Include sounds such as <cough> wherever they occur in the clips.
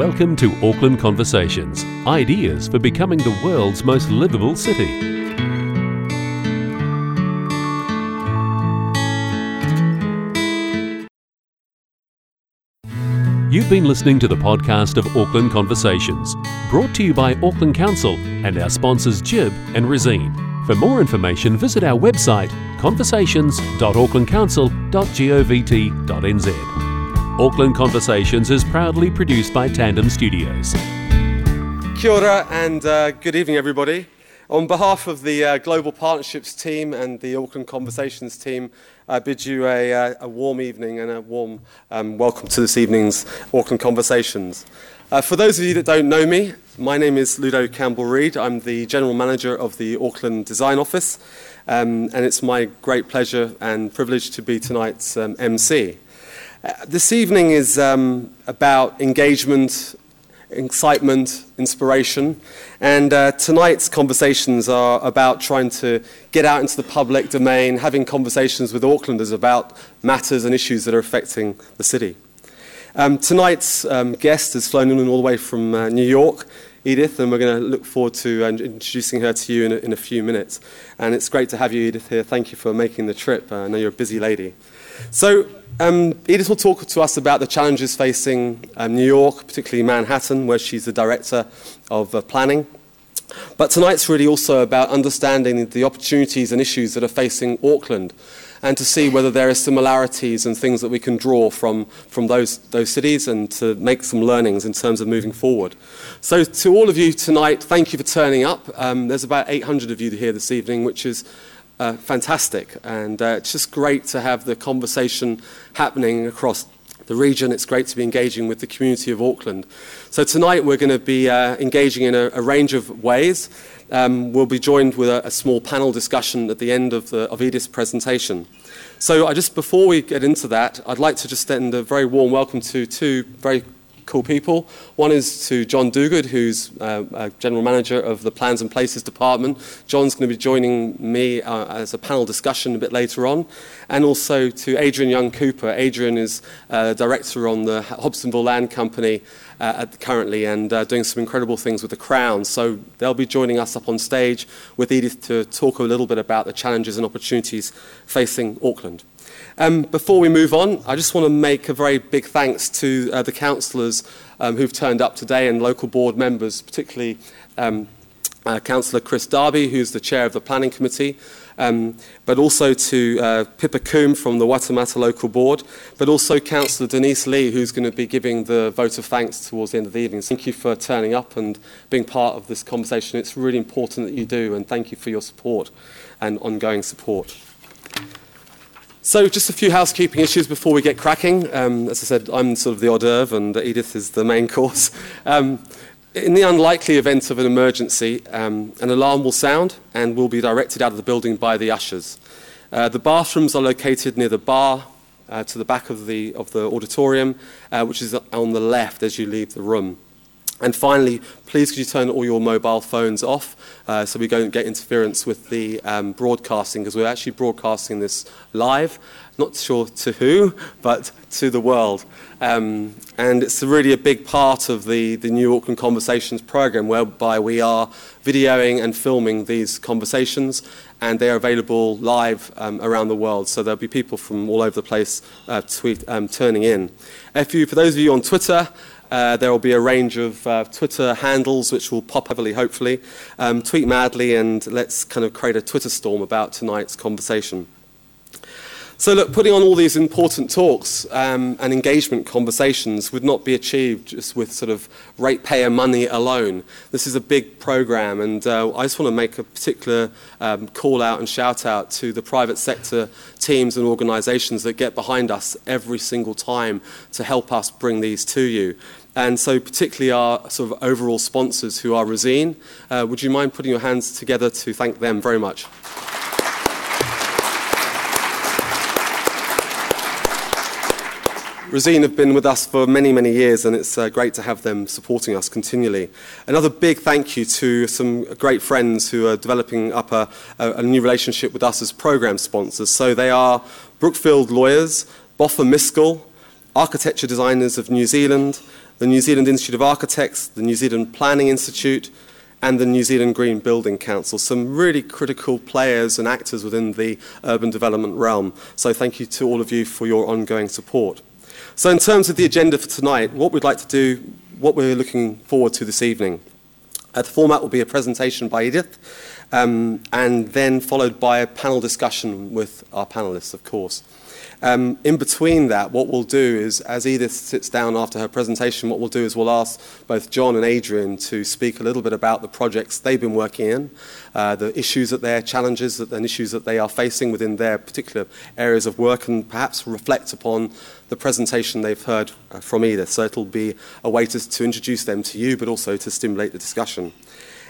Welcome to Auckland Conversations ideas for becoming the world's most livable city. You've been listening to the podcast of Auckland Conversations, brought to you by Auckland Council and our sponsors Jib and Resene. For more information, visit our website conversations.aucklandcouncil.govt.nz. Auckland Conversations is proudly produced by Tandem Studios. Kia ora and uh, good evening, everybody. On behalf of the uh, Global Partnerships team and the Auckland Conversations team, I bid you a, uh, a warm evening and a warm um, welcome to this evening's Auckland Conversations. Uh, for those of you that don't know me, my name is Ludo Campbell Reid. I'm the General Manager of the Auckland Design Office, um, and it's my great pleasure and privilege to be tonight's um, MC. This evening is um, about engagement, excitement, inspiration, and uh, tonight's conversations are about trying to get out into the public domain, having conversations with Aucklanders about matters and issues that are affecting the city. Um, tonight's um, guest has flown in all the way from uh, New York. Edith, and we're going to look forward to uh, introducing her to you in a, in a, few minutes. And it's great to have you, Edith, here. Thank you for making the trip. Uh, I know you're a busy lady. So, um, Edith will talk to us about the challenges facing um, New York, particularly Manhattan, where she's the director of uh, planning. But tonight's really also about understanding the opportunities and issues that are facing Auckland and to see whether there are similarities and things that we can draw from, from those, those cities and to make some learnings in terms of moving forward. So, to all of you tonight, thank you for turning up. Um, there's about 800 of you here this evening, which is uh, fantastic. And uh, it's just great to have the conversation happening across the region. It's great to be engaging with the community of Auckland. So tonight we're going to be uh, engaging in a, a, range of ways. Um, we'll be joined with a, a, small panel discussion at the end of, the, of Edith's presentation. So I just before we get into that, I'd like to just send a very warm welcome to two very cool people. One is to John Duguid, who's uh, General Manager of the Plans and Places Department. John's going to be joining me uh, as a panel discussion a bit later on. And also to Adrienne Young Cooper. Adrienne is uh, Director on the Hobsonville Land Company uh, currently and uh, doing some incredible things with the Crown. So they'll be joining us up on stage with Edith to talk a little bit about the challenges and opportunities facing Auckland. Um, before we move on, I just want to make a very big thanks to uh, the councillors um, who've turned up today and local board members, particularly um, uh, Councillor Chris Darby, who's the chair of the planning committee, um, but also to uh, Pippa Coom from the Waitemata local board, but also Councillor Denise Lee, who's going to be giving the vote of thanks towards the end of the evening. Thank you for turning up and being part of this conversation. It's really important that you do, and thank you for your support and ongoing support. So, just a few housekeeping issues before we get cracking. Um, as I said, I'm sort of the hors d'oeuvre, and Edith is the main course. Um, in the unlikely event of an emergency, um, an alarm will sound and will be directed out of the building by the ushers. Uh, the bathrooms are located near the bar uh, to the back of the, of the auditorium, uh, which is on the left as you leave the room. And finally, please could you turn all your mobile phones off uh, so we don't get interference with the um, broadcasting because we're actually broadcasting this live, not sure to who, but to the world. Um, and it's really a big part of the, the New Auckland Conversations program whereby we are videoing and filming these conversations and they are available live um, around the world. So there'll be people from all over the place uh, tweet, um, turning in. If you, for those of you on Twitter, uh, there will be a range of uh, Twitter handles which will pop heavily, hopefully. Um, tweet madly and let's kind of create a Twitter storm about tonight's conversation. So, look, putting on all these important talks um, and engagement conversations would not be achieved just with sort of ratepayer money alone. This is a big program, and uh, I just want to make a particular um, call out and shout out to the private sector teams and organisations that get behind us every single time to help us bring these to you. And so, particularly our sort of overall sponsors who are Resene, uh, would you mind putting your hands together to thank them very much? Resene have been with us for many, many years, and it's uh, great to have them supporting us continually. Another big thank you to some great friends who are developing up a, a, a new relationship with us as program sponsors. So they are Brookfield Lawyers, Boffa Miskell, Architecture Designers of New Zealand, the New Zealand Institute of Architects, the New Zealand Planning Institute, and the New Zealand Green Building Council, some really critical players and actors within the urban development realm. So thank you to all of you for your ongoing support. So in terms of the agenda for tonight, what we'd like to do, what we're looking forward to this evening. Uh, the format will be a presentation by Edith, um, and then followed by a panel discussion with our panelists, of course. Um, in between that, what we'll do is, as Edith sits down after her presentation, what we'll do is we'll ask both John and Adrienne to speak a little bit about the projects they've been working in, uh, the issues that they're challenges that, and issues that they are facing within their particular areas of work, and perhaps reflect upon the presentation they've heard uh, from Edith. So it'll be a way to, to introduce them to you, but also to stimulate the discussion.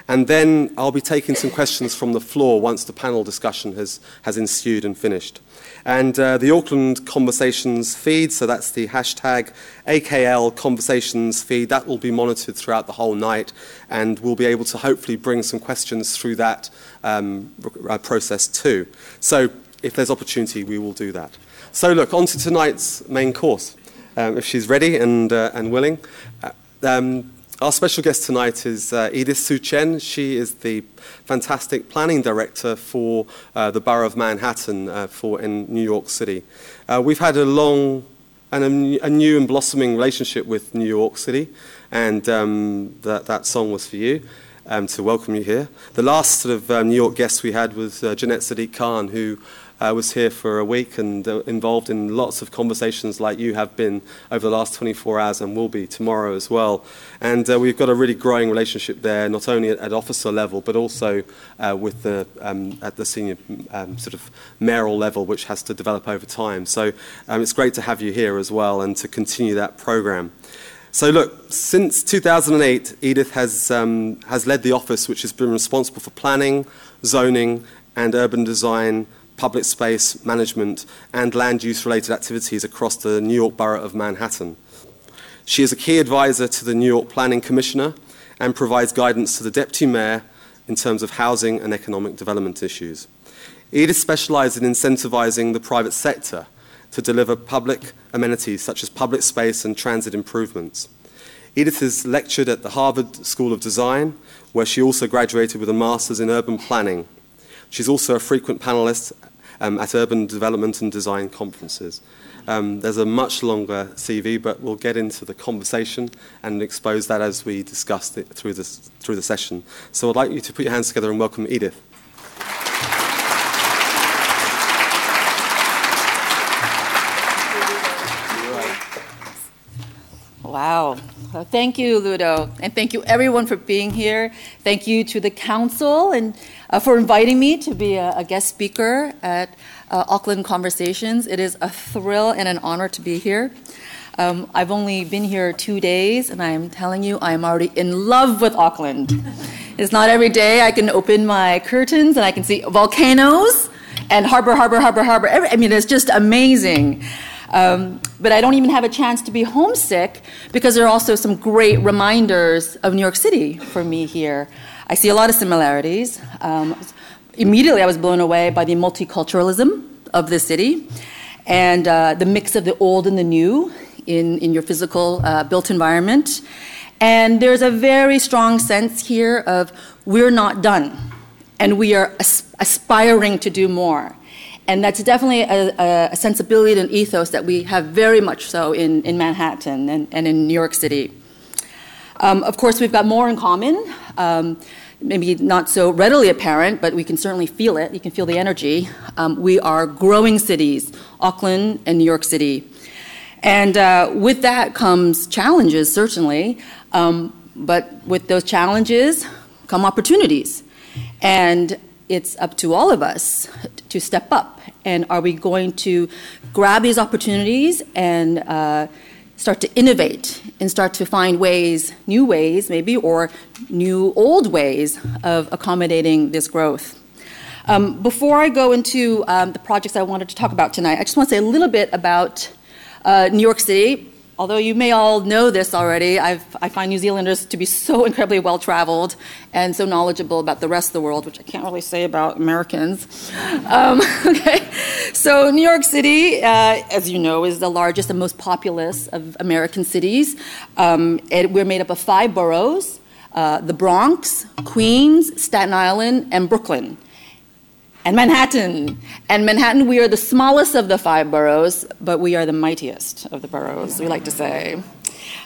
And then I'll be taking some questions from the floor once the panel discussion has, has ensued and finished. And uh, the Auckland Conversations feed, so that's the hashtag AKL Conversations feed, that will be monitored throughout the whole night, and we'll be able to hopefully bring some questions through that um, uh, process too. So if there's opportunity, we will do that. So look, on to tonight's main course. Um, if she's ready and, uh, and willing. Uh, um, our special guest tonight is uh, Edith Hsu-Chen. She is the fantastic planning director for uh, the Borough of Manhattan uh, for in New York City. Uh, we've had a long and a, new and blossoming relationship with New York City, and um, that, that song was for you. Um, to welcome you here. The last sort of um, New York guest we had was uh, Janette Sadik-Khan, who uh, was here for a week and uh, involved in lots of conversations like you have been over the last 24 hours and will be tomorrow as well. And uh, we've got a really growing relationship there, not only at, at officer level, but also uh, with the, um, at the senior um, sort of mayoral level, which has to develop over time. So um, it's great to have you here as well and to continue that program. So look, since 2008, Edith has, um, has led the office which has been responsible for planning, zoning, and urban design public space management, and land use related activities across the New York Borough of Manhattan. She is a key advisor to the New York Planning Commissioner and provides guidance to the Deputy Mayor in terms of housing and economic development issues. Edith specializes in incentivizing the private sector to deliver public amenities such as public space and transit improvements. Edith has lectured at the Harvard School of Design, where she also graduated with a master's in urban planning. She's also a frequent panelist um, at urban development and design conferences. Um, there's a much longer CV, but we'll get into the conversation and expose that as we discuss it through, this, through the session. So I'd like you to put your hands together and welcome Edith. Wow. Well, thank you, Ludo. And thank you, everyone, for being here. Thank you to the council and uh, for inviting me to be a, a guest speaker at uh, Auckland Conversations. It is a thrill and an honor to be here. Um, I've only been here two days, and I am telling you, I am already in love with Auckland. it's not every day I can open my curtains and I can see volcanoes and harbor, harbor, harbor, harbor. I mean, it's just amazing. Um, but I don't even have a chance to be homesick because there are also some great reminders of New York City for me here. I see a lot of similarities. Um, immediately, I was blown away by the multiculturalism of the city and uh, the mix of the old and the new in, in your physical uh, built environment. And there's a very strong sense here of we're not done and we are as- aspiring to do more. And that's definitely a, a, sensibility and ethos that we have very much so in, in Manhattan and, and in New York City. Um, of course, we've got more in common. Um, maybe not so readily apparent, but we can certainly feel it. You can feel the energy. Um, we are growing cities, Auckland and New York City. And uh, with that comes challenges, certainly. Um, but with those challenges come opportunities. And it's up to all of us to step up. And are we going to grab these opportunities and uh, start to innovate and start to find ways, new ways maybe, or new old ways of accommodating this growth? Um, before I go into um, the projects I wanted to talk about tonight, I just want to say a little bit about uh, New York City, although you may all know this already, I've, i find New Zealanders to be so <laughs> incredibly well traveled and so knowledgeable about the rest of the world, which I can't really say about Americans. Um, <laughs> okay, so New York City, uh, as you know, is the largest and most populous of American cities. Um, it, we're made up of five boroughs. Uh, the Bronx, Queens, Staten Island, and Brooklyn and Manhattan. And Manhattan, we are the smallest of the five boroughs, but we are the mightiest of the boroughs, we like to say.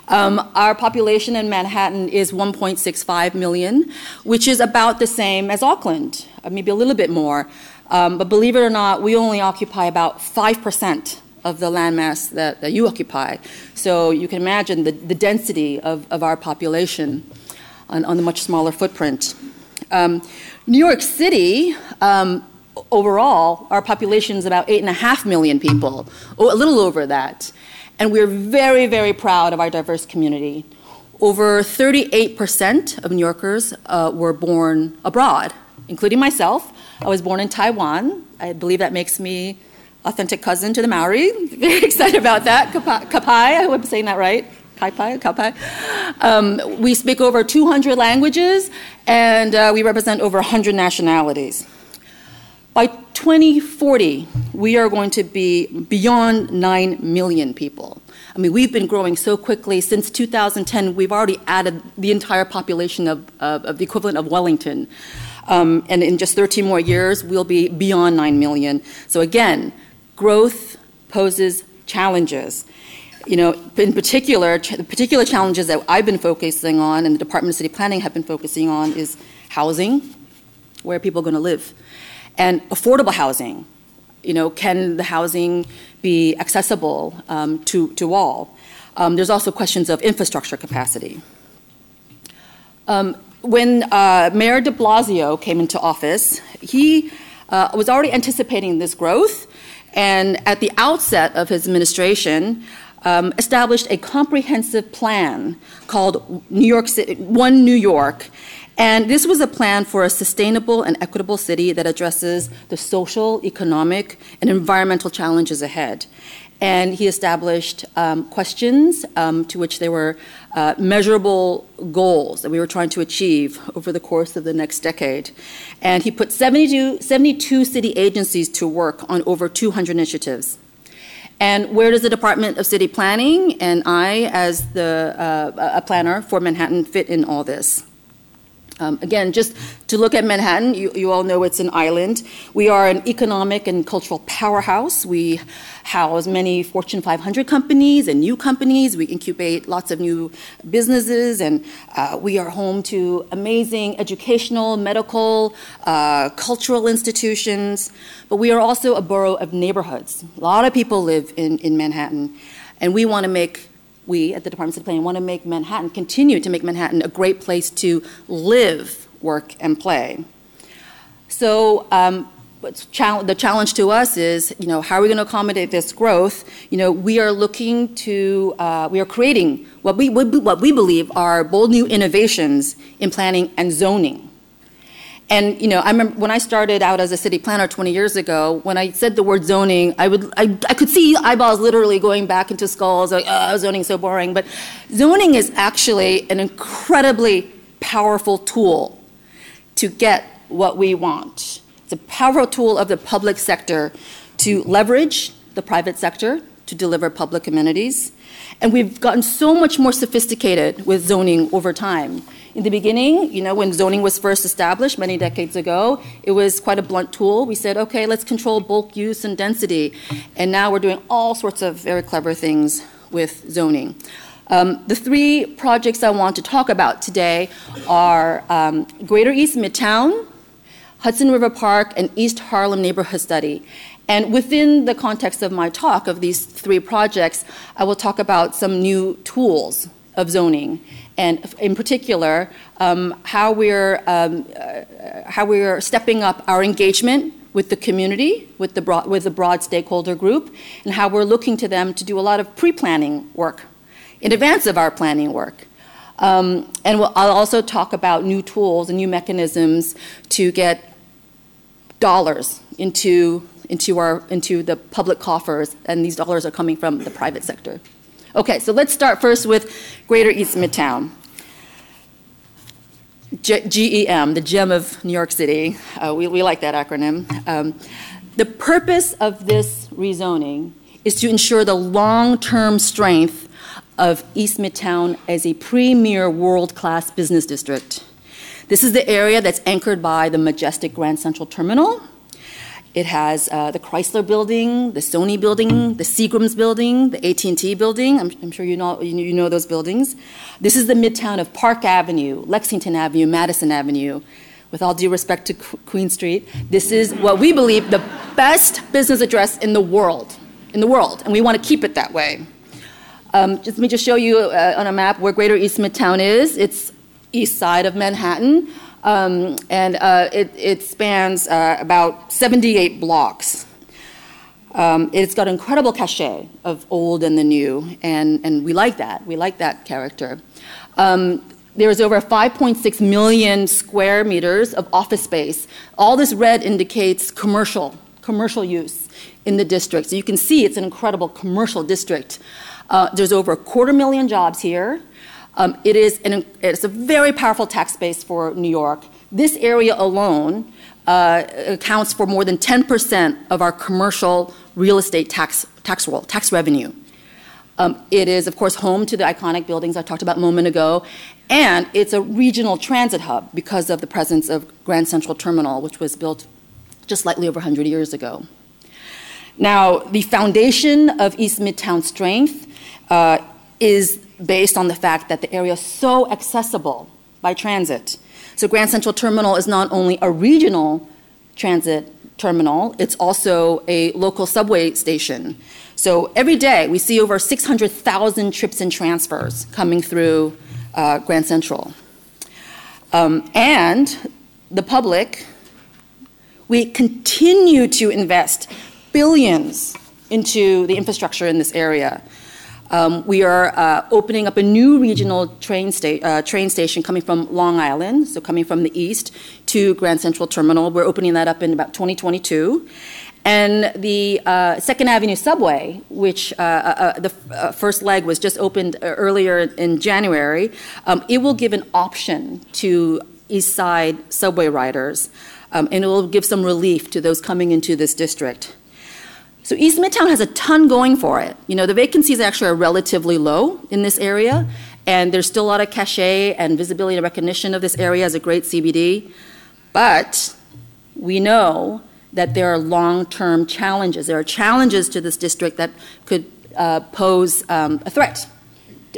Um, our population in Manhattan is 1.65 million, which is about the same as Auckland, uh, maybe a little bit more. Um, but believe it or not, we only occupy about 5% of the landmass that, that you occupy. So you can imagine the, the density of, of our population on, on much smaller footprint. Um, New York City, um, overall, our population is about 8.5 million people, a little over that. And we're very, very proud of our diverse community. Over 38% of New Yorkers uh, were born abroad, including myself. I was born in Taiwan. I believe that makes me authentic cousin to the Maori. Very <laughs> excited about that. Kapai, I hope I'm saying that right. Kaipai, Kaupai. Um, we speak over 200 languages, and uh, we represent over 100 nationalities. By 2040, we are going to be beyond 9 million people. I mean, we've been growing so quickly. Since 2010, we've already added the entire population of, of, of the equivalent of Wellington. Um, and in just 13 more years, we'll be beyond 9 million. So, again, growth poses challenges you know, in particular, the particular challenges that I've been focusing on and the Department of City Planning have been focusing on is housing, where are people going to live, and affordable housing. You know, can the housing be accessible um, to, to all? Um, there's also questions of infrastructure capacity. Um, when uh, Mayor de Blasio came into office, he uh, was already anticipating this growth, and at the outset of his administration, um, established a comprehensive plan called New York City, One New York. And this was a plan for a sustainable and equitable city that addresses the social, economic, and environmental challenges ahead. And he established um, questions um, to which there were uh, measurable goals that we were trying to achieve over the course of the next decade. And he put 72, 72 city agencies to work on over 200 initiatives. And where does the Department of City Planning and I, as the uh, a planner for Manhattan, fit in all this? Um, again, just to look at Manhattan, you, you, all know it's an island. We are an economic and cultural powerhouse. We house many Fortune 500 companies and new companies. We incubate lots of new businesses, and uh, we are home to amazing educational, medical, uh, cultural institutions. But we are also a borough of neighborhoods. A lot of people live in, in Manhattan, and we want to make we at the Department of Planning want to make Manhattan, continue to make Manhattan a great place to live, work, and play. So, um, the challenge to us is, you know, how are we going to accommodate this growth? You know, we are looking to, uh, we are creating what we, what we believe are bold new innovations in planning and zoning. And you know, I remember when I started out as a city planner 20 years ago, when I said the word zoning, I would I, I could see eyeballs literally going back into skulls, like, oh, zoning so boring. But zoning is actually an incredibly powerful tool to get what we want. It's a powerful tool of the public sector to leverage the private sector to deliver public amenities. And we've gotten so much more sophisticated with zoning over time. In the beginning, you know, when zoning was first established many decades ago, it was quite a blunt tool. We said, okay, let's control bulk use and density. And now we're doing all sorts of very clever things with zoning. Um, the three projects I want to talk about today are um, Greater East Midtown, Hudson River Park, and East Harlem Neighborhood Study. And within the context of my talk of these three projects, I will talk about some new tools of zoning and in particular, um, how, we're, um, uh, how we're stepping up our engagement with the community, with the, broad, with the broad stakeholder group, and how we're looking to them to do a lot of pre planning work in advance of our planning work. Um, and we'll, I'll also talk about new tools and new mechanisms to get dollars into, into, our, into the public coffers, and these dollars are coming from the private sector. Okay, so let's start first with Greater East Midtown. G- GEM, the gem of New York City. Uh, we, we like that acronym. Um, the purpose of this rezoning is to ensure the long term strength of East Midtown as a premier world class business district. This is the area that's anchored by the majestic Grand Central Terminal. It has uh, the Chrysler Building, the Sony Building, the Seagram's Building, the AT&T Building. I'm, I'm sure you know, you know those buildings. This is the midtown of Park Avenue, Lexington Avenue, Madison Avenue. With all due respect to Queen Street, this is what we believe the best business address in the world, in the world, and we want to keep it that way. Um, just, let me just show you uh, on a map where Greater East Midtown is. It's east side of Manhattan, um, and uh, it, it, spans uh, about 78 blocks. Um, it's got incredible cachet of old and the new, and, and we like that. We like that character. Um, there's over 5.6 million square meters of office space. All this red indicates commercial, commercial use in the district. So you can see it's an incredible commercial district. Uh, there's over a quarter million jobs here. Um, it is an, it's a very powerful tax base for New York. This area alone uh, accounts for more than 10% of our commercial real estate tax, tax, roll, tax revenue. Um, it is, of course, home to the iconic buildings I talked about a moment ago, and it's a regional transit hub because of the presence of Grand Central Terminal, which was built just slightly over 100 years ago. Now, the foundation of East Midtown strength uh, is based on the fact that the area is so accessible by transit. So Grand Central Terminal is not only a regional transit terminal, it's also a local subway station. So every day we see over 600,000 trips and transfers coming through uh, Grand Central. Um, and the public, we continue to invest billions into the infrastructure in this area. Um, we are uh, opening up a new regional train, sta- uh, train station coming from Long Island, so coming from the east to Grand Central Terminal. We're opening that up in about 2022. And the uh, Second Avenue subway, which uh, uh, uh, the f- first leg was just opened earlier in January, um, it will give an option to East Side subway riders, um, and it will give some relief to those coming into this district. So East Midtown has a ton going for it. You know, the vacancies actually are relatively low in this area, and there's still a lot of cachet and visibility and recognition of this area as a great CBD. But we know that there are long-term challenges. There are challenges to this district that could uh, pose um, a threat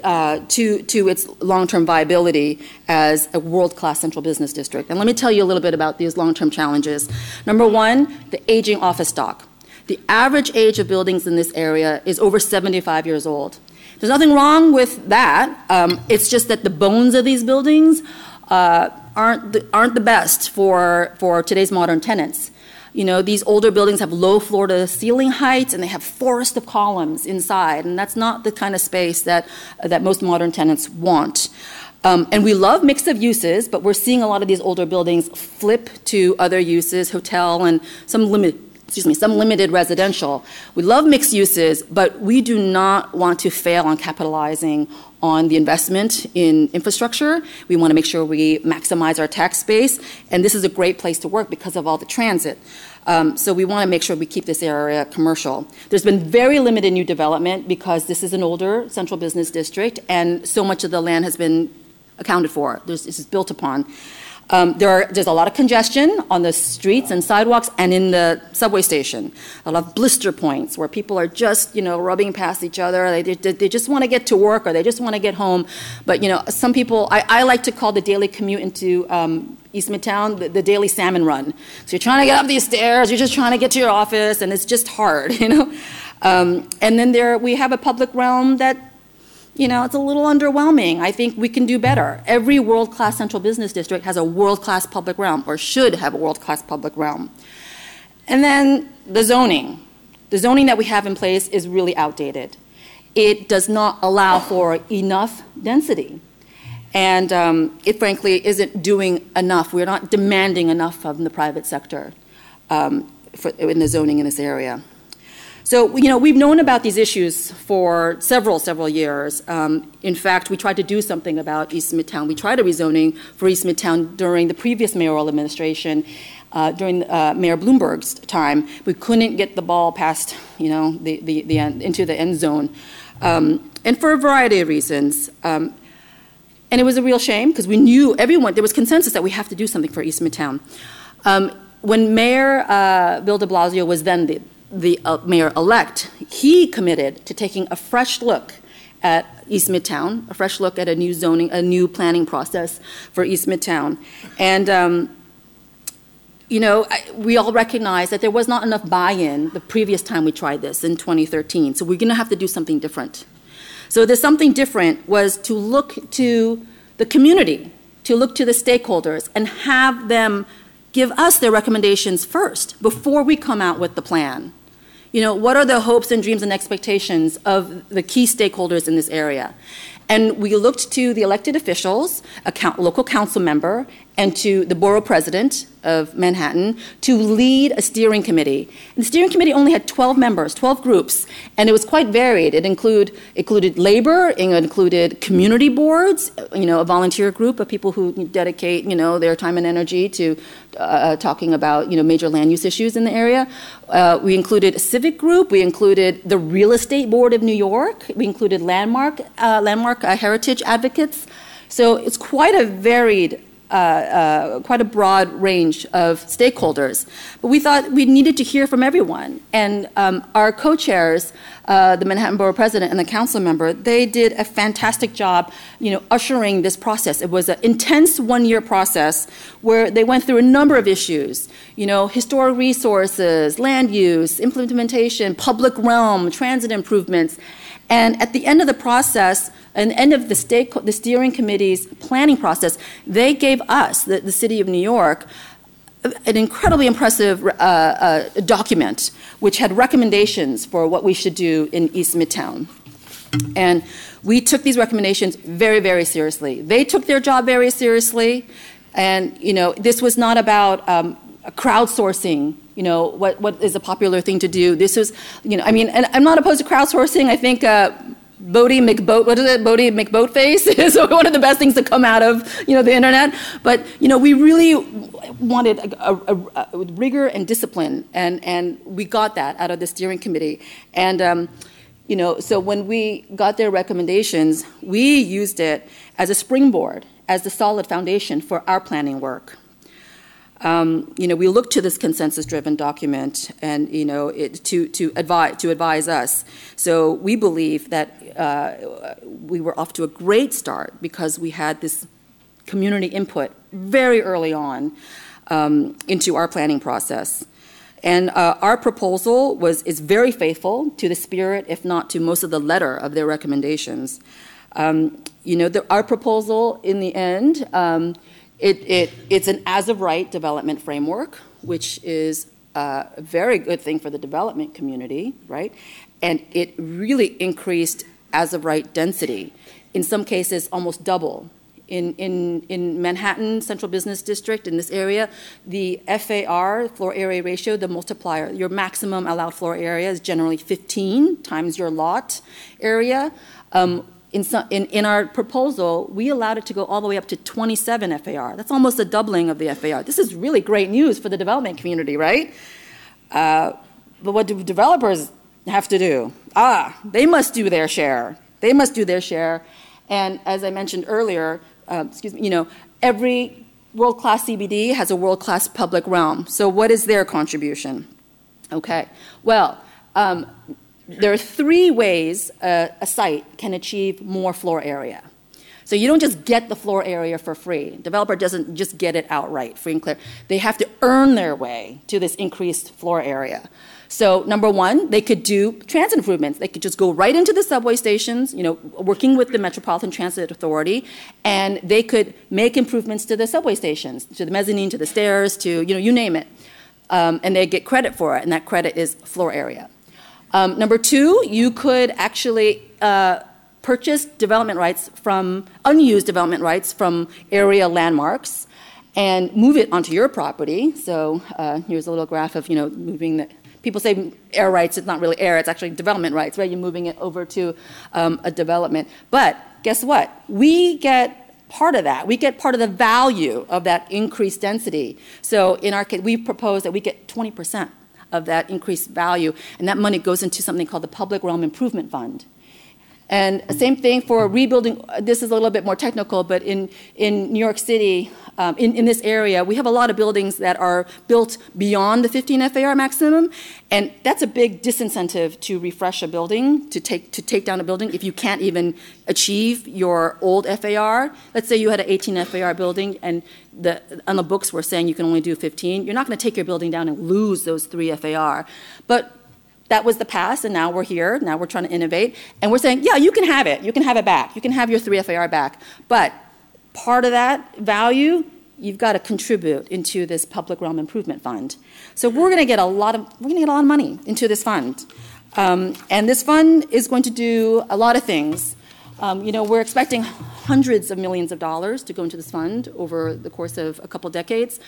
uh, to, to its long term viability as a world class central business district. And let me tell you a little bit about these long term challenges. Number one, the aging office stock. The average age of buildings in this area is over 75 years old. There's nothing wrong with that. Um, it's just that the bones of these buildings uh, aren't, the, aren't the best for, for today's modern tenants. You know, these older buildings have low floor to ceiling heights and they have forest of columns inside, and that's not the kind of space that, that most modern tenants want. Um, and we love mix of uses, but we're seeing a lot of these older buildings flip to other uses, hotel and some limit, excuse me, some limited residential. We love mixed uses, but we do not want to fail on capitalizing on the investment in infrastructure. We want to make sure we maximize our tax base, and this is a great place to work because of all the transit. Um, so we want to make sure we keep this area commercial. There's been very limited new development because this is an older central business district, and so much of the land has been accounted for. This is built upon. Um, there are, there's a lot of congestion on the streets and sidewalks and in the subway station. A lot of blister points where people are just, you know, rubbing past each other. They, they, they just want to get to work or they just want to get home. But, you know, some people, I, I like to call the daily commute into um, East Midtown the, the daily salmon run. So you're trying to get up these stairs, you're just trying to get to your office, and it's just hard, <laughs> you know? Um, and then there, we have a public realm that you know, it's a little underwhelming. I think we can do better. Every world class central business district has a world class public realm, or should have a world class public realm. And then the zoning. The zoning that we have in place is really outdated. It does not allow for enough density. And um, it frankly isn't doing enough. We're not demanding enough from the private sector um, for, in the zoning in this area. So, you know, we've known about these issues for several, several years. Um, in fact, we tried to do something about East Midtown. We tried a rezoning for East Midtown during the previous mayoral administration, uh, during uh, Mayor Bloomberg's time. We couldn't get the ball past, you know, the, the, the end, into the end zone. Um, and for a variety of reasons. Um, and it was a real shame because we knew everyone, there was consensus that we have to do something for East Midtown. Um, when Mayor uh, Bill de Blasio was then the the uh, mayor elect, he committed to taking a fresh look at East Midtown, a fresh look at a new zoning, a new planning process for East Midtown. And, um, you know, I, we all recognize that there was not enough buy in the previous time we tried this in 2013. So we're going to have to do something different. So the something different was to look to the community, to look to the stakeholders, and have them give us their recommendations first before we come out with the plan. You know, what are the hopes and dreams and expectations of the key stakeholders in this area? And we looked to the elected officials, a local council member, and to the borough president of Manhattan to lead a steering committee. And the steering committee only had 12 members, 12 groups, and it was quite varied. It include, included labor, it included community boards, you know, a volunteer group of people who dedicate, you know, their time and energy to uh, talking about, you know, major land use issues in the area. Uh, we included a civic group. We included the Real Estate Board of New York. We included landmark, uh, landmark uh, heritage advocates. So it's quite a varied uh, quite a broad range of stakeholders. But we thought we needed to hear from everyone. And um, our co chairs, uh, the Manhattan Borough President and the council member, they did a fantastic job, you know, ushering this process. It was an intense one year process where they went through a number of issues, you know, historic resources, land use, implementation, public realm, transit improvements. And at the end of the process, and end of the, state, the steering committee's planning process, they gave us, the, the city of New York, an incredibly impressive uh, uh, document which had recommendations for what we should do in East Midtown. And we took these recommendations very, very seriously. They took their job very seriously. And, you know, this was not about um, crowdsourcing you know what, what is a popular thing to do this is you know i mean and i'm not opposed to crowdsourcing i think uh, Boaty McBoat, what is it? Boaty McBoatface <laughs> is one of the best things to come out of you know the internet. But you know we really wanted a, a, a rigor and discipline, and and we got that out of the steering committee. And um, you know so when we got their recommendations, we used it as a springboard, as the solid foundation for our planning work. Um, you know, we look to this consensus-driven document, and you know, it, to to advise to advise us. So we believe that uh, we were off to a great start because we had this community input very early on um, into our planning process. And uh, our proposal was is very faithful to the spirit, if not to most of the letter of their recommendations. Um, you know, the, our proposal in the end um, it, it, it's an as of right development framework, which is a very good thing for the development community, right? And it really increased as of right density. In some cases, almost double. In, in, in Manhattan Central Business District, in this area, the FAR, floor area ratio, the multiplier, your maximum allowed floor area is generally 15 times your lot area. Um, in, some, in, in, our proposal, we allowed it to go all the way up to 27 FAR. That's almost a doubling of the FAR. This is really great news for the development community, right? Uh, but what do developers have to do? Ah, they must do their share. They must do their share. And as I mentioned earlier, uh, excuse me, you know, every world class CBD has a world class public realm. So, what is their contribution? Okay, well, um, there are three ways a, site can achieve more floor area. So you don't just get the floor area for free. Developer doesn't just get it outright, free and clear. They have to earn their way to this increased floor area. So number one, they could do transit improvements. They could just go right into the subway stations, you know, working with the Metropolitan Transit Authority, and they could make improvements to the subway stations, to the mezzanine, to the stairs, to you know, you name it, um, and they get credit for it, and that credit is floor area. Um, number two, you could actually uh, purchase development rights from unused development rights from area landmarks and move it onto your property. So uh, here's a little graph of you know moving people say air rights, it's not really air, it's actually development rights, right? You're moving it over to um, a development. But guess what? We get part of that. We get part of the value of that increased density. So in our case, we propose that we get 20% of that increased value, and that money goes into something called the Public Realm Improvement Fund. And same thing for rebuilding. This is a little bit more technical, but in, in New York City, um, in, in this area, we have a lot of buildings that are built beyond the 15 FAR maximum, and that's a big disincentive to refresh a building, to take, to take down a building if you can't even achieve your old FAR. Let's say you had an 18 FAR building, and the, on the books we're saying you can only do 15. You're not going to take your building down and lose those three FAR. But that was the past, and now we're here. Now we're trying to innovate. And we're saying, yeah, you can have it. You can have it back. You can have your 3 FAR back. But part of that value, you've got to contribute into this public realm improvement fund. So we're going to get a lot of we're going to get a lot of money into this fund, um, and this fund is going to do a lot of things. Um, you know, we're expecting hundreds of millions of dollars to go into this fund over the course of a couple decades.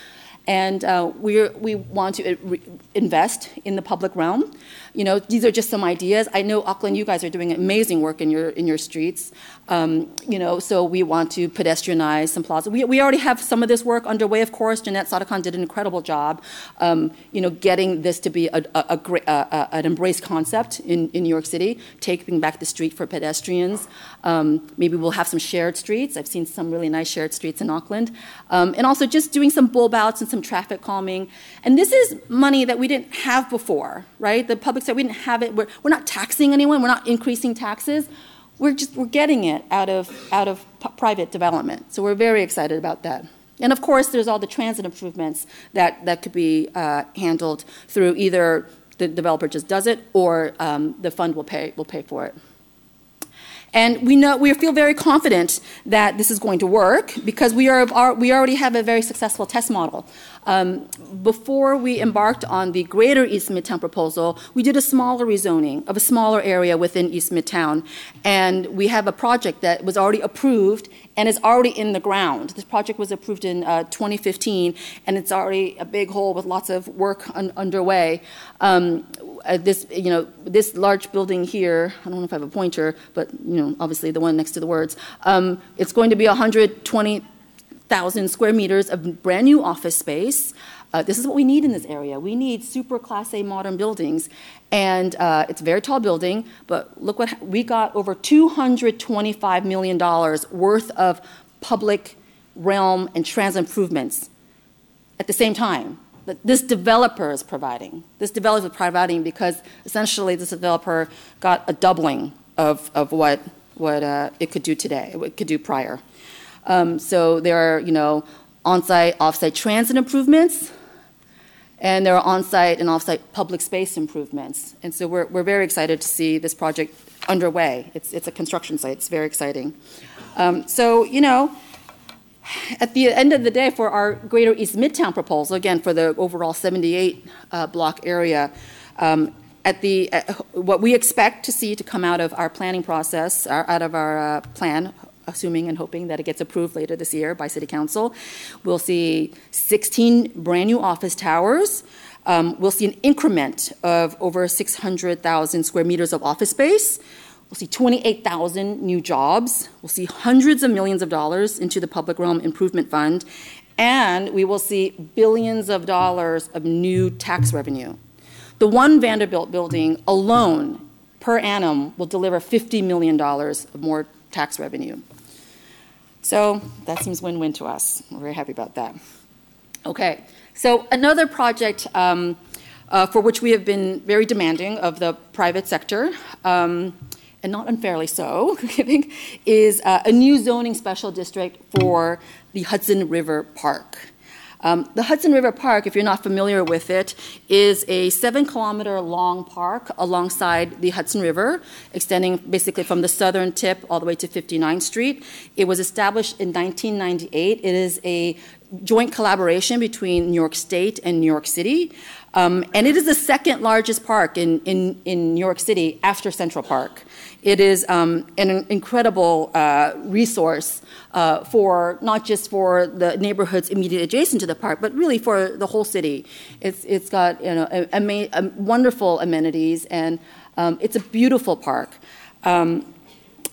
And uh, we we want to uh, invest in the public realm. You know, these are just some ideas. I know Auckland, you guys are doing amazing work in your in your streets. Um, you know, so we want to pedestrianize some plazas. We, we already have some of this work underway. Of course, Janette Sadik-Khan did an incredible job. Um, you know, getting this to be a, a, a great, an embraced concept in, in New York City, taking back the street for pedestrians. Um, maybe we'll have some shared streets. I've seen some really nice shared streets in Auckland, um, and also just doing some bulb outs and some traffic calming. And this is money that we didn't have before, right? The public said we didn't have it. We're, we're not taxing anyone. We're not increasing taxes. We're just we're getting it out of out of p- private development. So we're very excited about that. And of course, there's all the transit improvements that that could be uh, handled through either the developer just does it or um, the fund will pay will pay for it. And we know we feel very confident that this is going to work because we are, are we already have a very successful test model. Um, before we embarked on the greater East Midtown proposal, we did a smaller rezoning of a smaller area within East Midtown, and we have a project that was already approved and is already in the ground. This project was approved in uh, 2015, and it's already a big hole with lots of work un- underway. Um, uh, this, you know, this large building here, I don't know if I have a pointer, but, you know, obviously the one next to the words, um, it's going to be 120,000 square meters of brand new office space. Uh, this is what we need in this area. We need super class A modern buildings. And uh, it's a very tall building, but look what we got over $225 million worth of public realm and transit improvements at the same time that this developer is providing. This developer is providing because essentially this developer got a doubling of, of what, what uh, it could do today, what it could do prior. Um, so there are, you know, on-site, off-site transit improvements, and there are on-site and off-site public space improvements. And so we're, we're very excited to see this project underway. It's, it's a construction site. It's very exciting. Um, so, you know, at the end of the day, for our Greater East Midtown proposal, again for the overall 78 uh, block area, um, at the uh, what we expect to see to come out of our planning process, our, out of our uh, plan, assuming and hoping that it gets approved later this year by City Council, we'll see 16 brand new office towers. Um, we'll see an increment of over 600,000 square meters of office space. We'll see 28,000 new jobs. We'll see hundreds of millions of dollars into the Public Realm Improvement Fund. And we will see billions of dollars of new tax revenue. The one Vanderbilt building alone per annum will deliver $50 million of more tax revenue. So that seems win win to us. We're very happy about that. Okay, so another project um, uh, for which we have been very demanding of the private sector. Um, and not unfairly so, <laughs> I think, is uh, a new zoning special district for the Hudson River Park. Um, the Hudson River Park, if you're not familiar with it, is a seven kilometer long park alongside the Hudson River, extending basically from the southern tip all the way to 59th Street. It was established in 1998. It is a joint collaboration between New York State and New York City. Um, and it is the second largest park in, in, in New York City after Central Park. It is um, an incredible uh, resource uh, for not just for the neighborhoods immediately adjacent to the park, but really for the whole city. It's, it's got you know, a, a, a wonderful amenities, and um, it's a beautiful park. Um,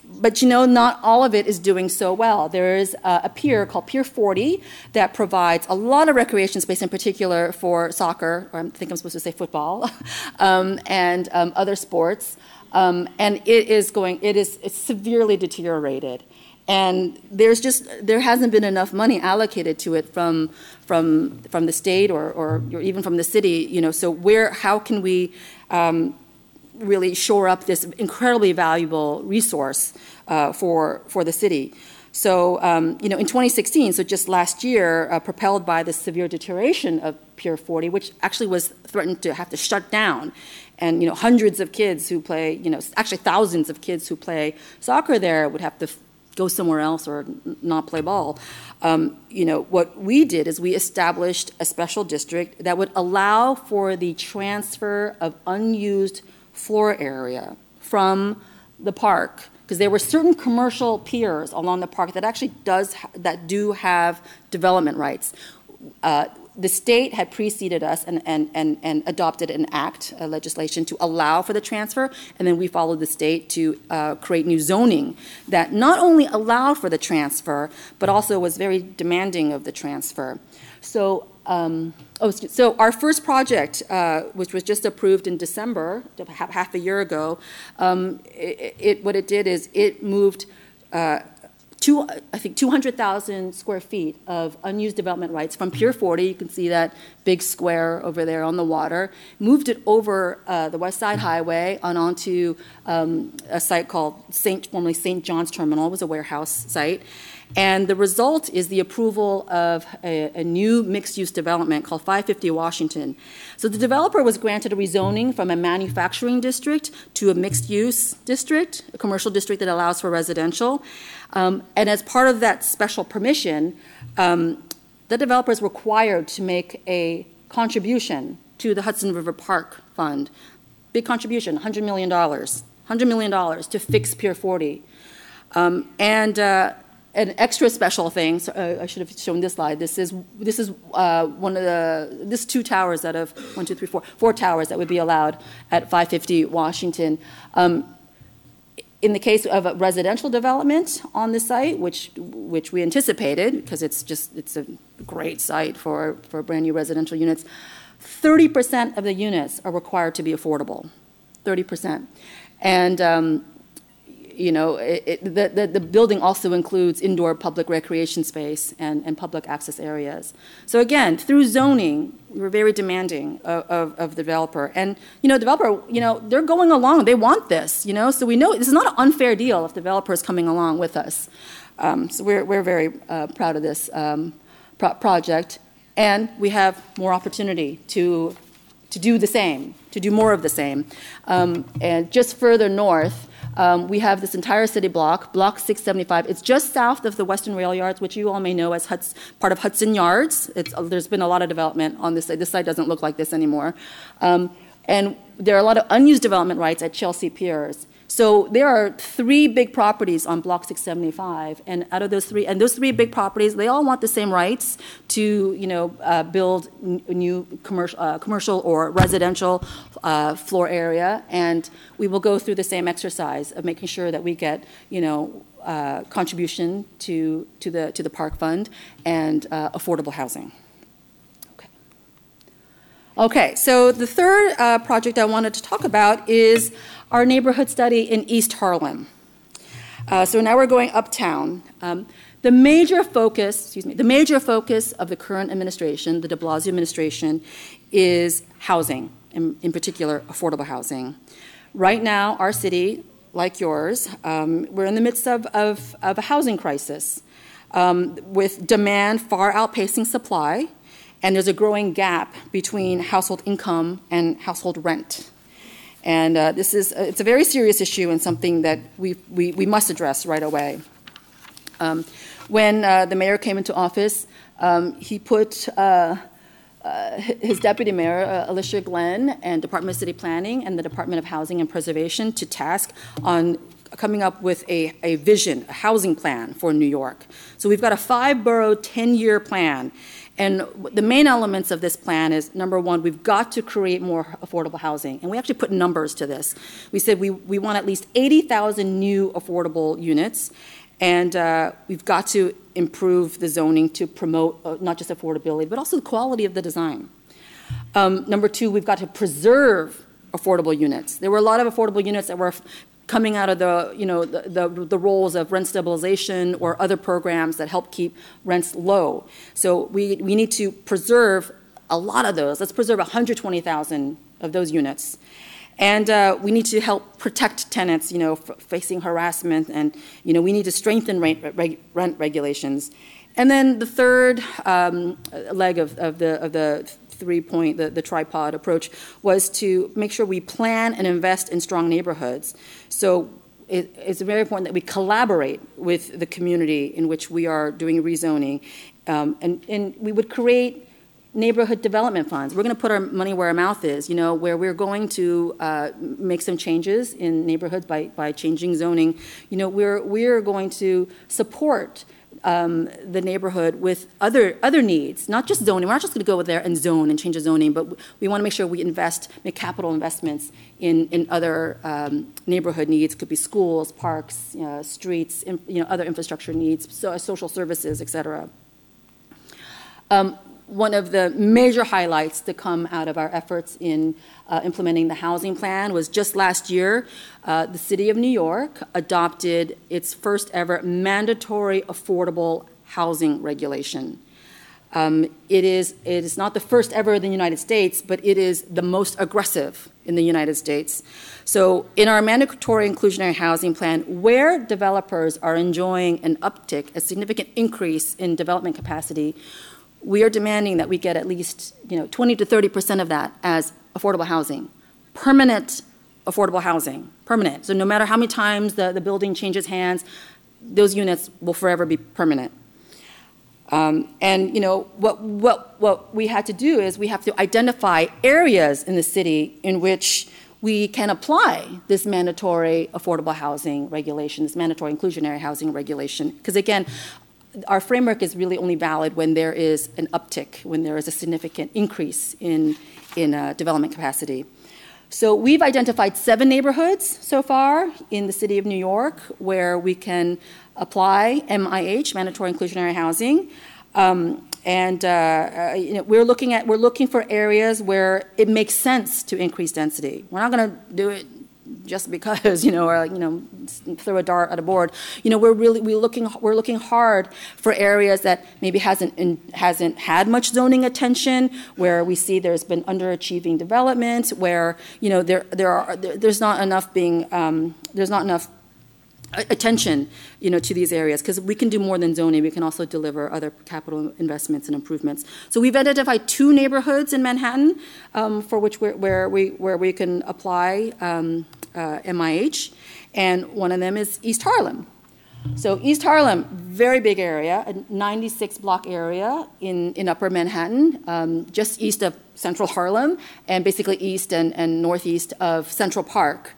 but you know, not all of it is doing so well. There is a, a, pier called Pier 40 that provides a lot of recreation space, in particular for soccer, or I think I'm supposed to say football, <laughs> um, and um, other sports. Um, and it is going, it is severely deteriorated. And there's just, there hasn't been enough money allocated to it from, from, from the state or, or, or even from the city, you know, so where, how can we um, really shore up this incredibly valuable resource uh, for, for the city. So, um, you know, in 2016, so just last year, uh, propelled by the severe deterioration of Pier 40, which actually was threatened to have to shut down, and you know, hundreds of kids who play, you know, actually thousands of kids who play soccer there would have to go somewhere else or not play ball. Um, you know, what we did is we established a special district that would allow for the transfer of unused floor area from the park because there were certain commercial piers along the park that actually does that do have development rights. Uh, the state had preceded us and, and, and, and adopted an act, a legislation to allow for the transfer, and then we followed the state to uh, create new zoning that not only allowed for the transfer, but also was very demanding of the transfer. So um, oh, so our first project, uh, which was just approved in December, half a year ago, um, it, it, what it did is it moved uh, two, I think 200,000 square feet of unused development rights from Pier 40. You can see that big square over there on the water. Moved it over uh, the West Side Highway and onto um, a site called Saint, formerly St. John's Terminal. It was a warehouse site. And the result is the approval of a, a new mixed use development called 550 Washington. So the developer was granted a rezoning from a manufacturing district to a mixed use district, a commercial district that allows for residential. Um, and as part of that special permission, um, the developer is required to make a contribution to the Hudson River Park Fund. Big contribution, $100 million. $100 million to fix Pier 40. Um, and uh, an extra special thing. So, uh, I should have shown this slide. This is this is uh, one of the this two towers out of one, two, three, four, four towers that would be allowed at 550 Washington. Um, in the case of a residential development on the site, which which we anticipated because it's just it's a great site for for brand new residential units, 30% of the units are required to be affordable. 30%, and um, you know, it, it, the, the, the, building also includes indoor public recreation space and, and public access areas. So again, through zoning, we're very demanding of, of, of, the developer. And, you know, developer, you know, they're going along. They want this, you know. So we know this is not an unfair deal if developer is coming along with us. Um, so we're, we're very uh, proud of this um, pro- project. And we have more opportunity to, to do the same, to do more of the same. Um, and just further north, um, we have this entire city block, Block 675. It's just south of the Western Rail Yards, which you all may know as Huds- part of Hudson Yards. It's, uh, there's been a lot of development on this side. This side doesn't look like this anymore. Um, and there are a lot of unused development rights at Chelsea Piers. So there are three big properties on Block 675, and out of those three, and those three big properties, they all want the same rights to, you know, uh, build n- new commercial, uh, commercial or residential uh, floor area, and we will go through the same exercise of making sure that we get, you know, uh, contribution to to the to the park fund and uh, affordable housing. Okay. Okay. So the third uh, project I wanted to talk about is our neighborhood study in East Harlem. Uh, so now we're going uptown. Um, the major focus, excuse me, the major focus of the current administration, the de Blasio administration, is housing, in, in particular, affordable housing. Right now, our city, like yours, um, we're in the midst of, of, of a housing crisis um, with demand far outpacing supply, and there's a growing gap between household income and household rent. And uh, this is, uh, it's a very serious issue and something that we, we, we must address right away. Um, when uh, the mayor came into office, um, he put uh, uh, his deputy mayor, uh, Alicia Glen, and Department of City Planning and the Department of Housing and Preservation to task on coming up with a, a vision, a housing plan for New York. So we've got a five borough, 10 year plan. And the main elements of this plan is number one, we've got to create more affordable housing. And we actually put numbers to this. We said we, we want at least 80,000 new affordable units. And uh, we've got to improve the zoning to promote uh, not just affordability, but also the quality of the design. Um, number two, we've got to preserve affordable units. There were a lot of affordable units that were coming out of the, you know, the, the, the, roles of rent stabilization or other programs that help keep rents low. So we, we need to preserve a lot of those. Let's preserve 120,000 of those units. And uh, we need to help protect tenants, you know, f- facing harassment, and you know, we need to strengthen rent, reg- rent regulations. And then the third um, leg of, of, the, of the three point, the, the tripod approach, was to make sure we plan and invest in strong neighborhoods. So it, it's very important that we collaborate with the community in which we are doing rezoning. Um, and, and we would create neighborhood development funds. We're going to put our money where our mouth is, you know, where we're going to uh, make some changes in neighborhoods by, by changing zoning. You know, we're, we're going to support um, the neighborhood with other other needs, not just zoning. We're not just going to go there and zone and change the zoning, but we want to make sure we invest, make capital investments in in other um, neighborhood needs. Could be schools, parks, you know, streets, you know, other infrastructure needs, so, social services, et cetera. Um, one of the major highlights to come out of our efforts in uh, implementing the housing plan was just last year, uh, the city of New York adopted its first ever mandatory affordable housing regulation. Um, it, is, it is not the first ever in the United States, but it is the most aggressive in the United States. So, in our mandatory inclusionary housing plan, where developers are enjoying an uptick, a significant increase in development capacity, we are demanding that we get at least you know 20 to 30 percent of that as affordable housing, permanent affordable housing, permanent. So no matter how many times the, the building changes hands, those units will forever be permanent. Um, and you know what, what, what we had to do is we have to identify areas in the city in which we can apply this mandatory affordable housing regulation, this mandatory inclusionary housing regulation. Because again, our framework is really only valid when there is an uptick, when there is a significant increase in, in uh, development capacity. So we've identified seven neighborhoods so far in the city of New York where we can apply MIH, mandatory inclusionary housing. Um, and uh, uh, you know, we're looking at we're looking for areas where it makes sense to increase density. We're not going to do it just because <laughs> you know or you know throw a dart at a board. You know we're really we looking we're looking hard for areas that maybe hasn't in, hasn't had much zoning attention where we see there's been underachieving development where you know there there are there, there's not enough being um, there's not enough attention you know to these areas because we can do more than zoning. We can also deliver other capital investments and improvements. So we've identified two neighborhoods in manhattan um, for which where we where we can apply um, uh, mih and one of them is east harlem. So east harlem very big area a 96 block area in, in upper manhattan um, just east of central harlem and basically east and, and northeast of central park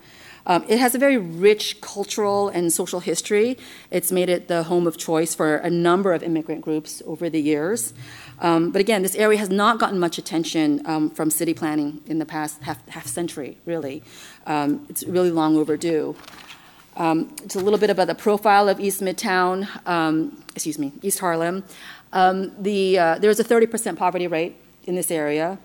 um, it has a very rich cultural and social history. It's made it the home of choice for a number of immigrant groups over the years. Um, but again, this area has not gotten much attention um, from city planning in the past half, half century, really. Um, it's really long overdue. Um, it's a little bit about the profile of East Midtown, um, excuse me, East Harlem. the, uh, there's a 30% poverty rate in this area.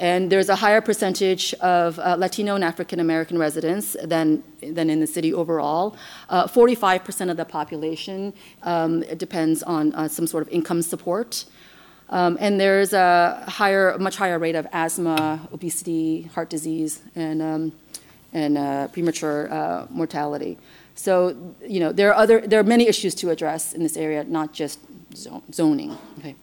And there's a higher percentage of uh, Latino and African American residents than, than in the city overall. Uh, 45% of the population um, depends on uh, some sort of income support. Um, and there's a higher, much higher rate of asthma, obesity, heart disease, and, um, and uh, premature uh, mortality. So, you know, there are, other, there are many issues to address in this area, not just zoning. Okay.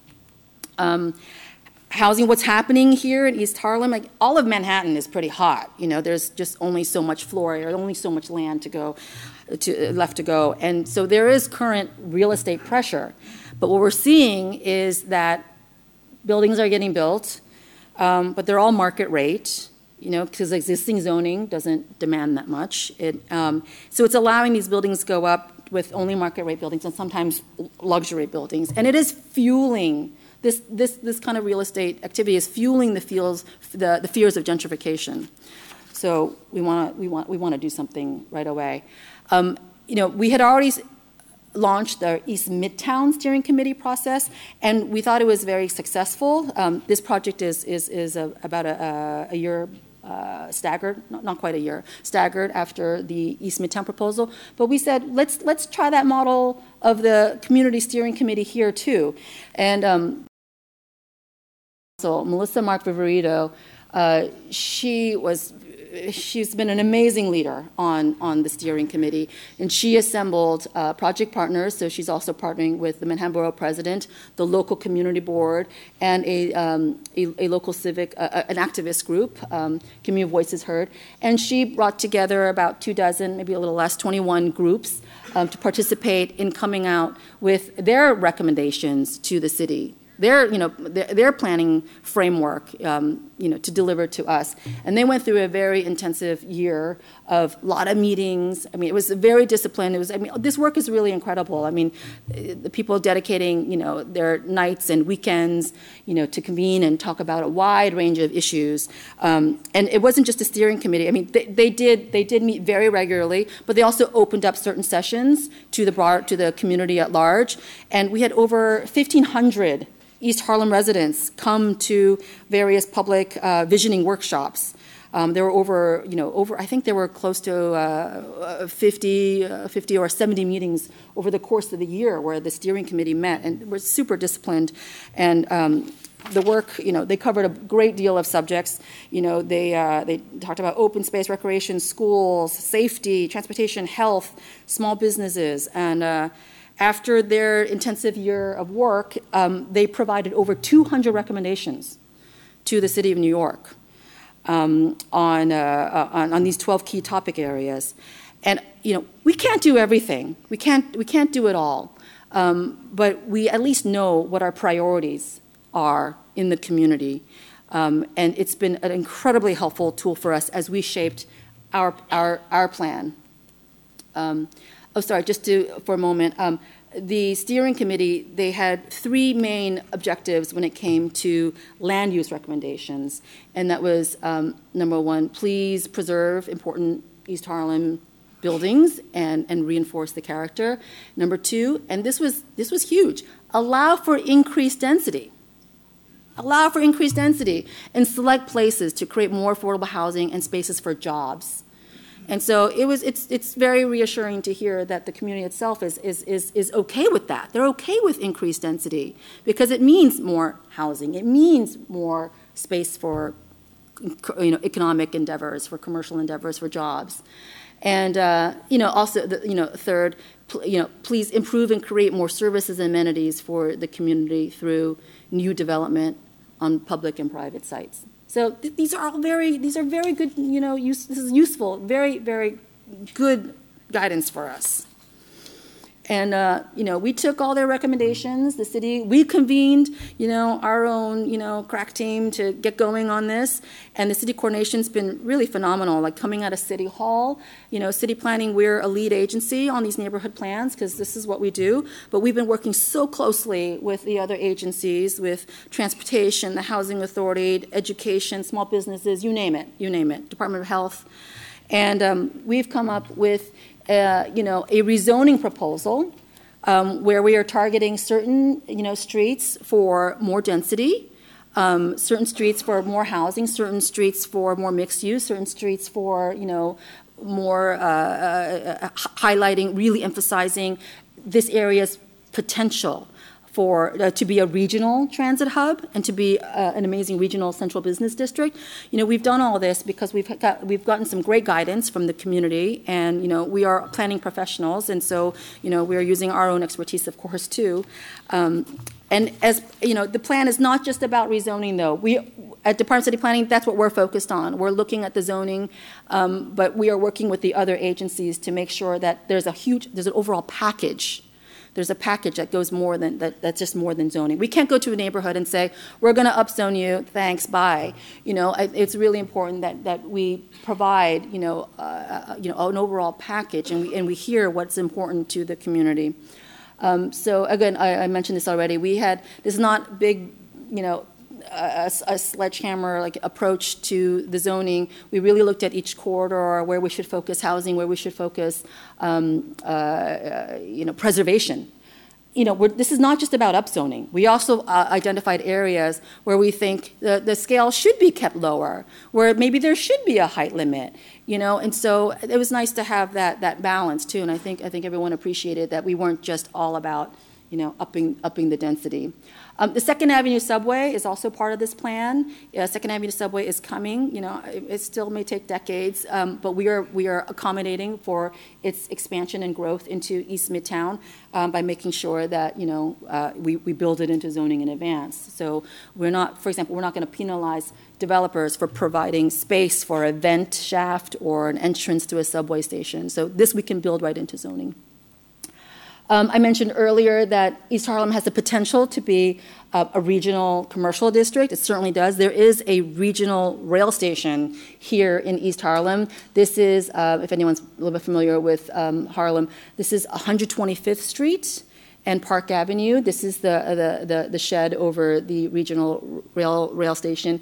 Housing what's happening here in East Harlem, like all of Manhattan is pretty hot. You know, there's just only so much floor area, only so much land to go, to, left to go, and so there is current real estate pressure. But what we're seeing is that buildings are getting built, um, but they're all market rate. You know, because existing zoning doesn't demand that much. It, um, so it's allowing these buildings go up with only market rate buildings and sometimes luxury buildings, and it is fueling this, this, this kind of real estate activity is fueling the, feels, the, the fears of gentrification. So we want to we want, we want to do something right away. Um, you know, we had already launched the East Midtown Steering Committee process, and we thought it was very successful. Um, this project is, is, is a, about a, a year uh, staggered, not, not, quite a year, staggered after the East Midtown proposal. But we said, let's, let's try that model of the community steering committee here too. And um, so Melissa Mark Viverito, uh, she was she's been an amazing leader on, on the steering committee, and she assembled uh, project partners. So she's also partnering with the Manhattan Borough President, the local community board, and a, um, a, a, local civic, uh, an activist group, um, Community Voices Heard. And she brought together about two dozen, maybe a little less, 21 groups um, to participate in coming out with their recommendations to the city their, you know, their, their planning framework, um, you know, to deliver to us. And they went through a very intensive year of a lot of meetings. I mean, it was very disciplined. It was, I mean, this work is really incredible. I mean, the people dedicating, you know, their nights and weekends, you know, to convene and talk about a wide range of issues. Um, and it wasn't just a steering committee. I mean, they, they did they did meet very regularly, but they also opened up certain sessions to the broad, to the community at large. And we had over 1,500 East Harlem residents come to various public uh, visioning workshops. Um, there were over, you know, over, I think there were close to uh, 50, uh, 50 or 70 meetings over the course of the year where the steering committee met and were super disciplined. And um, the work, you know, they covered a great deal of subjects. You know, they, uh, they talked about open space, recreation, schools, safety, transportation, health, small businesses, and uh, after their intensive year of work, um, they provided over 200 recommendations to the City of New York um, on, uh, on, on, these 12 key topic areas. And, you know, we can't do everything. We can't, we can't do it all. Um, but we at least know what our priorities are in the community. Um, and it's been an incredibly helpful tool for us as we shaped our, our, our plan. Um, oh, sorry, just to, for a moment. Um, the steering committee, they had three main objectives when it came to land use recommendations. And that was um, number one, please preserve important East Harlem buildings and, and reinforce the character. Number two, and this was, this was huge, allow for increased density. Allow for increased density in select places to create more affordable housing and spaces for jobs. And so it was, it's, it's very reassuring to hear that the community itself is, is, is, is okay with that. They're okay with increased density because it means more housing, it means more space for you know, economic endeavors, for commercial endeavors, for jobs. And uh, you know, also, the, you know, third, you know, please improve and create more services and amenities for the community through new development on public and private sites. So th- these are all very, these are very good, you know, use, this is useful, very, very good guidance for us. And, uh, you know, we took all their recommendations. The city, we convened, you know, our own, you know, crack team to get going on this. And the city coordination's been really phenomenal, like coming out of City Hall. You know, city planning, we're a lead agency on these neighborhood plans because this is what we do. But we've been working so closely with the other agencies, with transportation, the housing authority, education, small businesses, you name it, you name it, Department of Health. And um, we've come up with uh, you know, a rezoning proposal um, where we are targeting certain, you know, streets for more density, um, certain streets for more housing, certain streets for more mixed use, certain streets for, you know, more uh, uh, highlighting, really emphasizing this area's potential for uh, to be a regional transit hub and to be uh, an amazing regional central business district. You know, we've done all this because we've got we've gotten some great guidance from the community, and you know, we are planning professionals, and so you know, we are using our own expertise, of course, too. Um, and as you know, the plan is not just about rezoning, though. We at Department of City Planning, that's what we're focused on. We're looking at the zoning, um, but we are working with the other agencies to make sure that there's a huge, there's an overall package there's a package that goes more than that, that's just more than zoning. We can't go to a neighborhood and say, we're going to upzone you, thanks, bye. You know, it's really important that, that we provide, you know, uh, uh, you know, an overall package and we, and we hear what's important to the community. Um, so again, I, I mentioned this already. We had, this is not big, you know, a, a, sledgehammer like approach to the zoning. We really looked at each corridor, where we should focus housing, where we should focus, um, uh, uh, you know, preservation. You know, this is not just about upzoning. We also uh, identified areas where we think the, the scale should be kept lower, where maybe there should be a height limit. You know, and so it was nice to have that that balance too. And I think I think everyone appreciated that we weren't just all about you know upping upping the density. Um, the Second Avenue subway is also part of this plan. Uh, Second Avenue subway is coming. You know, it, it still may take decades, um, but we are we are accommodating for its expansion and growth into East Midtown um, by making sure that you know uh, we we build it into zoning in advance. So we're not, for example, we're not going to penalize developers for providing space for a vent shaft or an entrance to a subway station. So this we can build right into zoning. Um, I mentioned earlier that East Harlem has the potential to be uh, a regional commercial district. It certainly does. There is a regional rail station here in East Harlem. This is, uh, if anyone's a little bit familiar with um, Harlem, this is 125th Street and Park Avenue. This is the, the, the, the shed over the regional rail, rail station.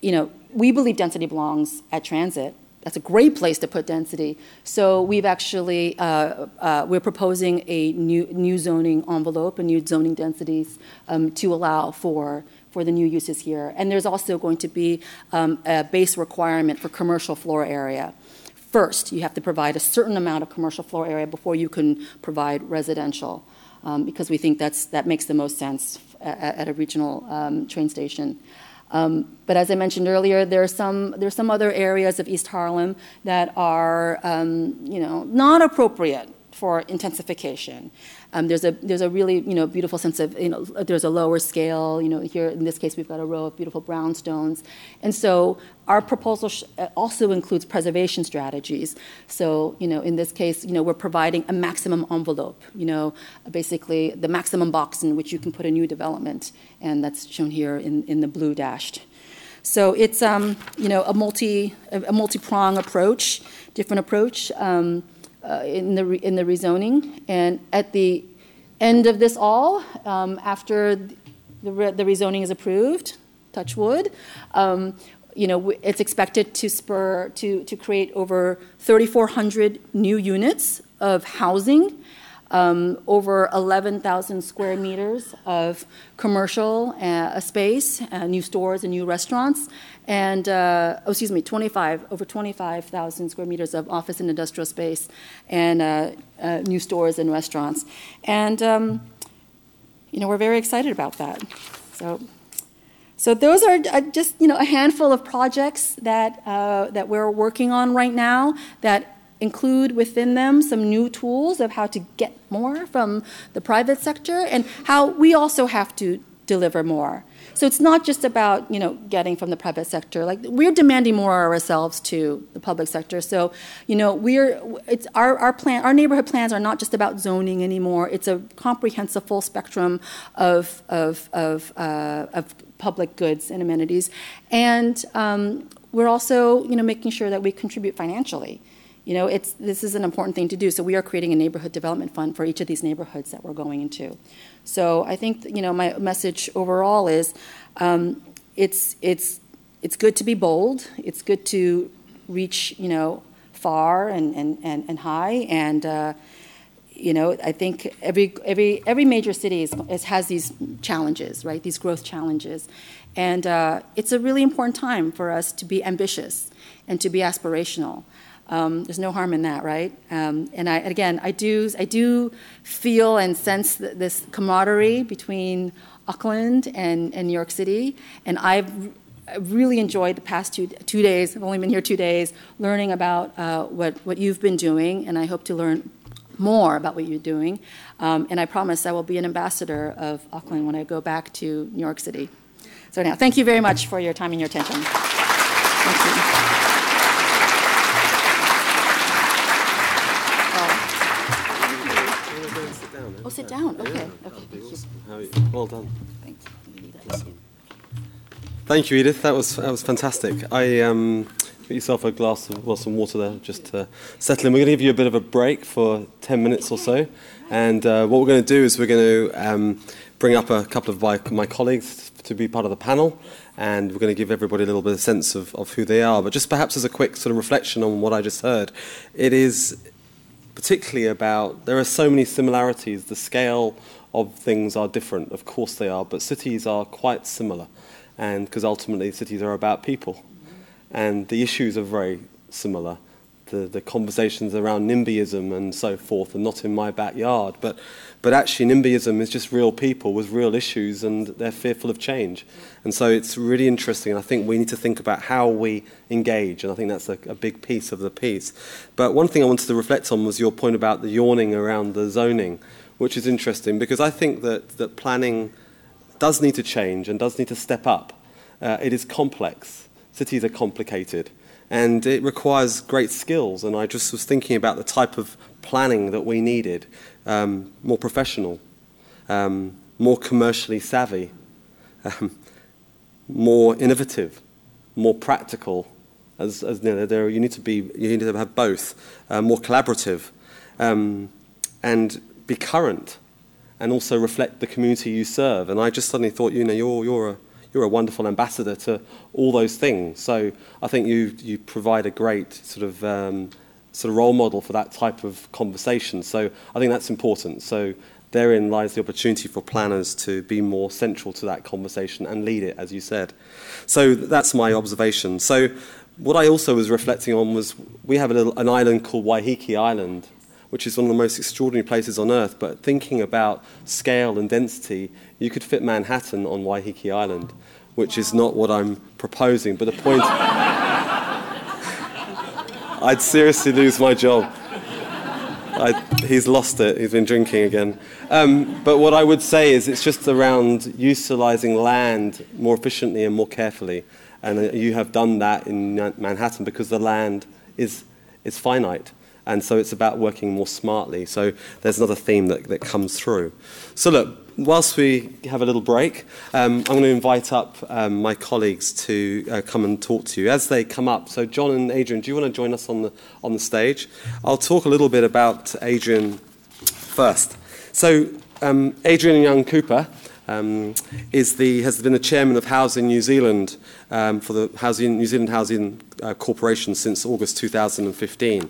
You know, we believe density belongs at transit that's a great place to put density. So we've actually uh, uh, we're proposing a new new zoning envelope and new zoning densities um, to allow for for the new uses here. And there's also going to be um, a base requirement for commercial floor area. First, you have to provide a certain amount of commercial floor area before you can provide residential, um, because we think that's that makes the most sense at, at a regional um, train station. Um, but as I mentioned earlier, there are some other areas of East Harlem that are um, you know not appropriate for intensification. Um, there's a there's a really you know beautiful sense of you know there's a lower scale you know here in this case we've got a row of beautiful brownstones, and so our proposal uh, also includes preservation strategies. So you know in this case you know we're providing a maximum envelope you know basically the maximum box in which you can put a new development, and that's shown here in in the blue dashed. So it's um, you know a multi a multi prong approach, different approach. Um, uh, in, the re- in the rezoning. And at the end of this all, um, after the, re- the rezoning is approved, touch wood, um, you know, it's expected to spur to, to create over 3,400 new units of housing um, over 11,000 square meters of commercial uh, space, uh, new stores and new restaurants, and uh, oh, excuse me, 25 over 25,000 square meters of office and industrial space, and uh, uh, new stores and restaurants, and um, you know we're very excited about that. So. So those are uh, just you know a handful of projects that that we're working on right now that include within them some new tools of how to get more from the private sector and how we also have to deliver more. So it's not just about you know getting from the private sector. Like we're demanding more of ourselves to the public sector. So you know we're it's our our plan our neighborhood plans are not just about zoning anymore. It's a comprehensive full spectrum of of of, uh, of public goods and amenities, and um, we're also you know making sure that we contribute financially. You know, it's, this is an important thing to do. So we are creating a neighborhood development fund for each of these neighborhoods that we're going into. So I think, you know, my message overall is um, it's, it's, it's good to be bold. It's good to reach, you know, far and, and, and, and high. And, uh, you know, I think every, every, every major city is, is, has these challenges, right? These growth challenges. And uh, it's a really important time for us to be ambitious and to be aspirational. Um, there's no harm in that, right? Um, and I, again, I do, I do feel and sense this camaraderie between Auckland and, and New York City, and I've really enjoyed the past two, two days. I've only been here two days, learning about uh, what, what you've been doing, and I hope to learn more about what you're doing. Um, and I promise I will be an ambassador of Auckland when I go back to New York City. So now, thank you very much for your time and your attention. Thank you. Down, okay, okay. thank you. How are you? Well done. Thank you. You. Thank you, Edith. That was that was fantastic. I um, get yourself a glass of well, some water there, just to settle in. We're going to give you a bit of a break for ten minutes or so, and uh, what we're going to do is we're going to um, bring up a couple of my, my colleagues to be part of the panel, and we're going to give everybody a little bit of sense of, of who they are. But just perhaps as a quick sort of reflection on what I just heard, it is particularly about there are so many similarities. The scale of things are different, of course they are, but cities are quite similar, and because ultimately cities are about people, and the issues are very similar. The, the conversations around NIMBYism and so forth are not in my backyard, but, but actually NIMBYism is just real people with real issues and they're fearful of change. And so it's really interesting, and I think we need to think about how we engage, and I think that's a, a big piece of the piece. But one thing I wanted to reflect on was your point about the yawning around the zoning, which is interesting because I think that, that planning does need to change and does need to step up. Uh, it is complex. Cities are complicated. And it requires great skills. And I just was thinking about the type of planning that we needed um, more professional, um, more commercially savvy, um, more innovative, more practical. As, as you, know, there, you need to be, you need to have both, uh, more collaborative, um, and be current, and also reflect the community you serve. And I just suddenly thought, you know, you're, you're a you're a wonderful ambassador to all those things. So I think you you provide a great sort of um, sort of role model for that type of conversation. So I think that's important. So therein lies the opportunity for planners to be more central to that conversation and lead it, as you said. So that's my observation. So what I also was reflecting on was we have a little, an island called Waiheke Island which is one of the most extraordinary places on earth. But thinking about scale and density, you could fit Manhattan on Waiheke Island, which is not what I'm proposing. But the point, <laughs> I'd seriously lose my job. I, he's lost it. He's been drinking again. Um, but what I would say is it's just around utilizing land more efficiently and more carefully. And uh, you have done that in Manhattan because the land is, is finite. And so it's about working more smartly. So there's another theme that, that comes through. So, look, whilst we have a little break, um, I'm going to invite up um, my colleagues to uh, come and talk to you. As they come up, so John and Adrienne, do you want to join us on the, on the stage? I'll talk a little bit about Adrienne first. So, um, Adrienne Young Cooper. Um, is the, has been the chairman of Housing New Zealand um, for the Housing, New Zealand Housing uh, Corporation since August 2015.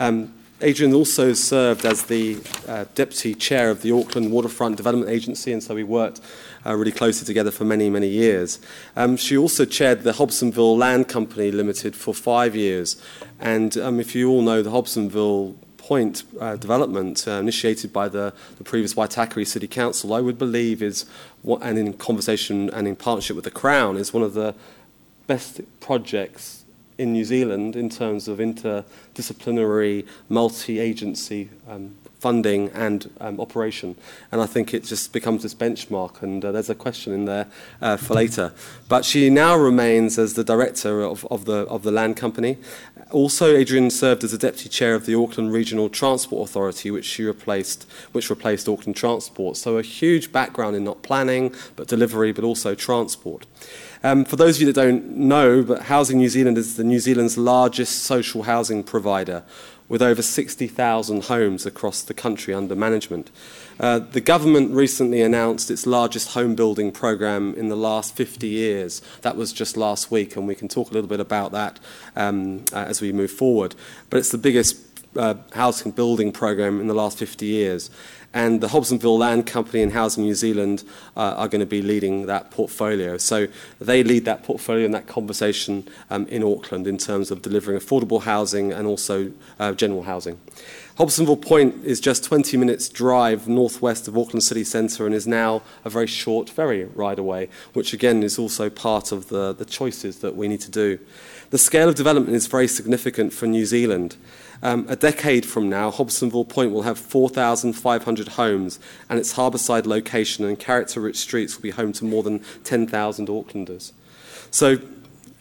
Um, Adrienne also served as the uh, deputy chair of the Auckland Waterfront Development Agency, and so we worked uh, really closely together for many, many years. Um, she also chaired the Hobsonville Land Company Limited for five years. And um, if you all know the Hobsonville Point uh, development uh, initiated by the, the previous Waitakere City Council, I would believe is, what, and in conversation and in partnership with the Crown, is one of the best projects in New Zealand in terms of interdisciplinary, multi-agency um, funding and um, operation. And I think it just becomes this benchmark, and uh, there's a question in there uh, for later. But she now remains as the director of, of, the, of the land company. Also, Adrienne served as the deputy chair of the Auckland Regional Transport Authority, which she replaced, which replaced Auckland Transport. So a huge background in not planning, but delivery, but also transport. Um, for those of you that don't know, but Housing New Zealand is the New Zealand's largest social housing provider with over 60,000 homes across the country under management. Uh, the government recently announced its largest home building program in the last 50 years. That was just last week, and we can talk a little bit about that um, uh, as we move forward. But it's the biggest uh, housing building program in the last 50 years. And the Hobsonville Land Company and Housing New Zealand uh, are going to be leading that portfolio. So they lead that portfolio and that conversation um, in Auckland in terms of delivering affordable housing and also uh, general housing. Hobsonville Point is just 20 minutes drive northwest of Auckland City Centre and is now a very short ferry ride away, which again is also part of the, the choices that we need to do. The scale of development is very significant for New Zealand. Um, a decade from now, Hobsonville Point will have 4,500 homes, and its harbourside location and character rich streets will be home to more than 10,000 Aucklanders. So,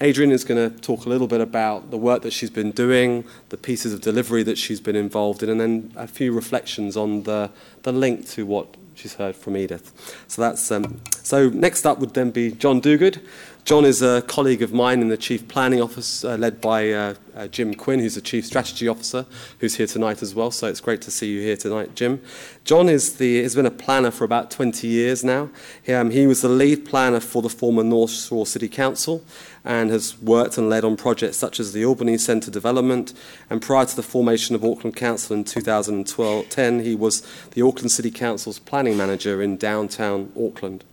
Adrienne is going to talk a little bit about the work that she's been doing, the pieces of delivery that she's been involved in, and then a few reflections on the, the link to what she's heard from Edith. So that's um, so. Next up would then be John Duguid. John is a colleague of mine in the Chief Planning Office, uh, led by uh, uh, Jim Quinn, who's the Chief Strategy Officer, who's here tonight as well. So it's great to see you here tonight, Jim. John is the, has been a planner for about 20 years now. He, um, he was the lead planner for the former North Shore City Council and has worked and led on projects such as the Albany Centre development. And prior to the formation of Auckland Council in 2010, he was the Auckland City Council's planning manager in downtown Auckland.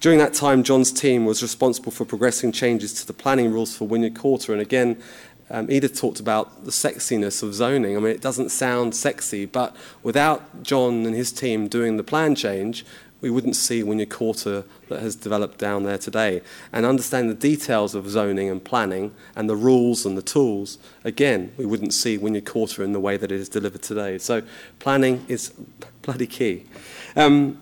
During that time, John's team was responsible for progressing changes to the planning rules for Wynyard Quarter. And again, um, Edith talked about the sexiness of zoning. I mean, it doesn't sound sexy, but without John and his team doing the plan change, we wouldn't see Wynyard Quarter that has developed down there today. And understand the details of zoning and planning and the rules and the tools, again, we wouldn't see Wynyard Quarter in the way that it is delivered today. So planning is <laughs> bloody key. Um,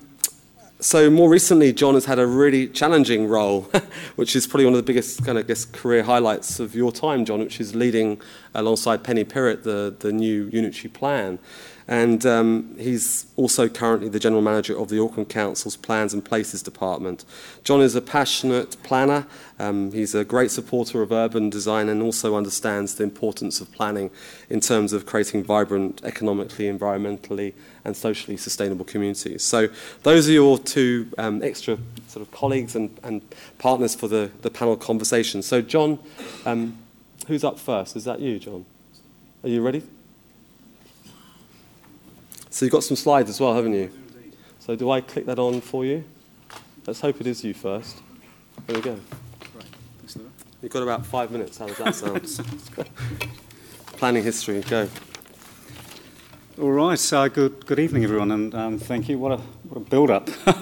so more recently, John has had a really challenging role, <laughs> which is probably one of the biggest kind of guess, career highlights of your time, John, which is leading alongside Penny Pirrit the, the new unitary plan. And um, he's also currently the general manager of the Auckland Council's Plans and Places Department. John is a passionate planner. Um, he's a great supporter of urban design and also understands the importance of planning in terms of creating vibrant, economically, environmentally, and socially sustainable communities. So those are your two um, extra sort of colleagues and, and partners for the, the panel conversation. So John, um, who's up first? Is that you, John? Are you ready? So you've got some slides as well, haven't you? So do I click that on for you? Let's hope it is you first. There we go. You've got about five minutes. How does that sound? <laughs> Planning history, go. All right. Uh, good, good evening, everyone, and um, thank you. What a, what a build-up, <laughs>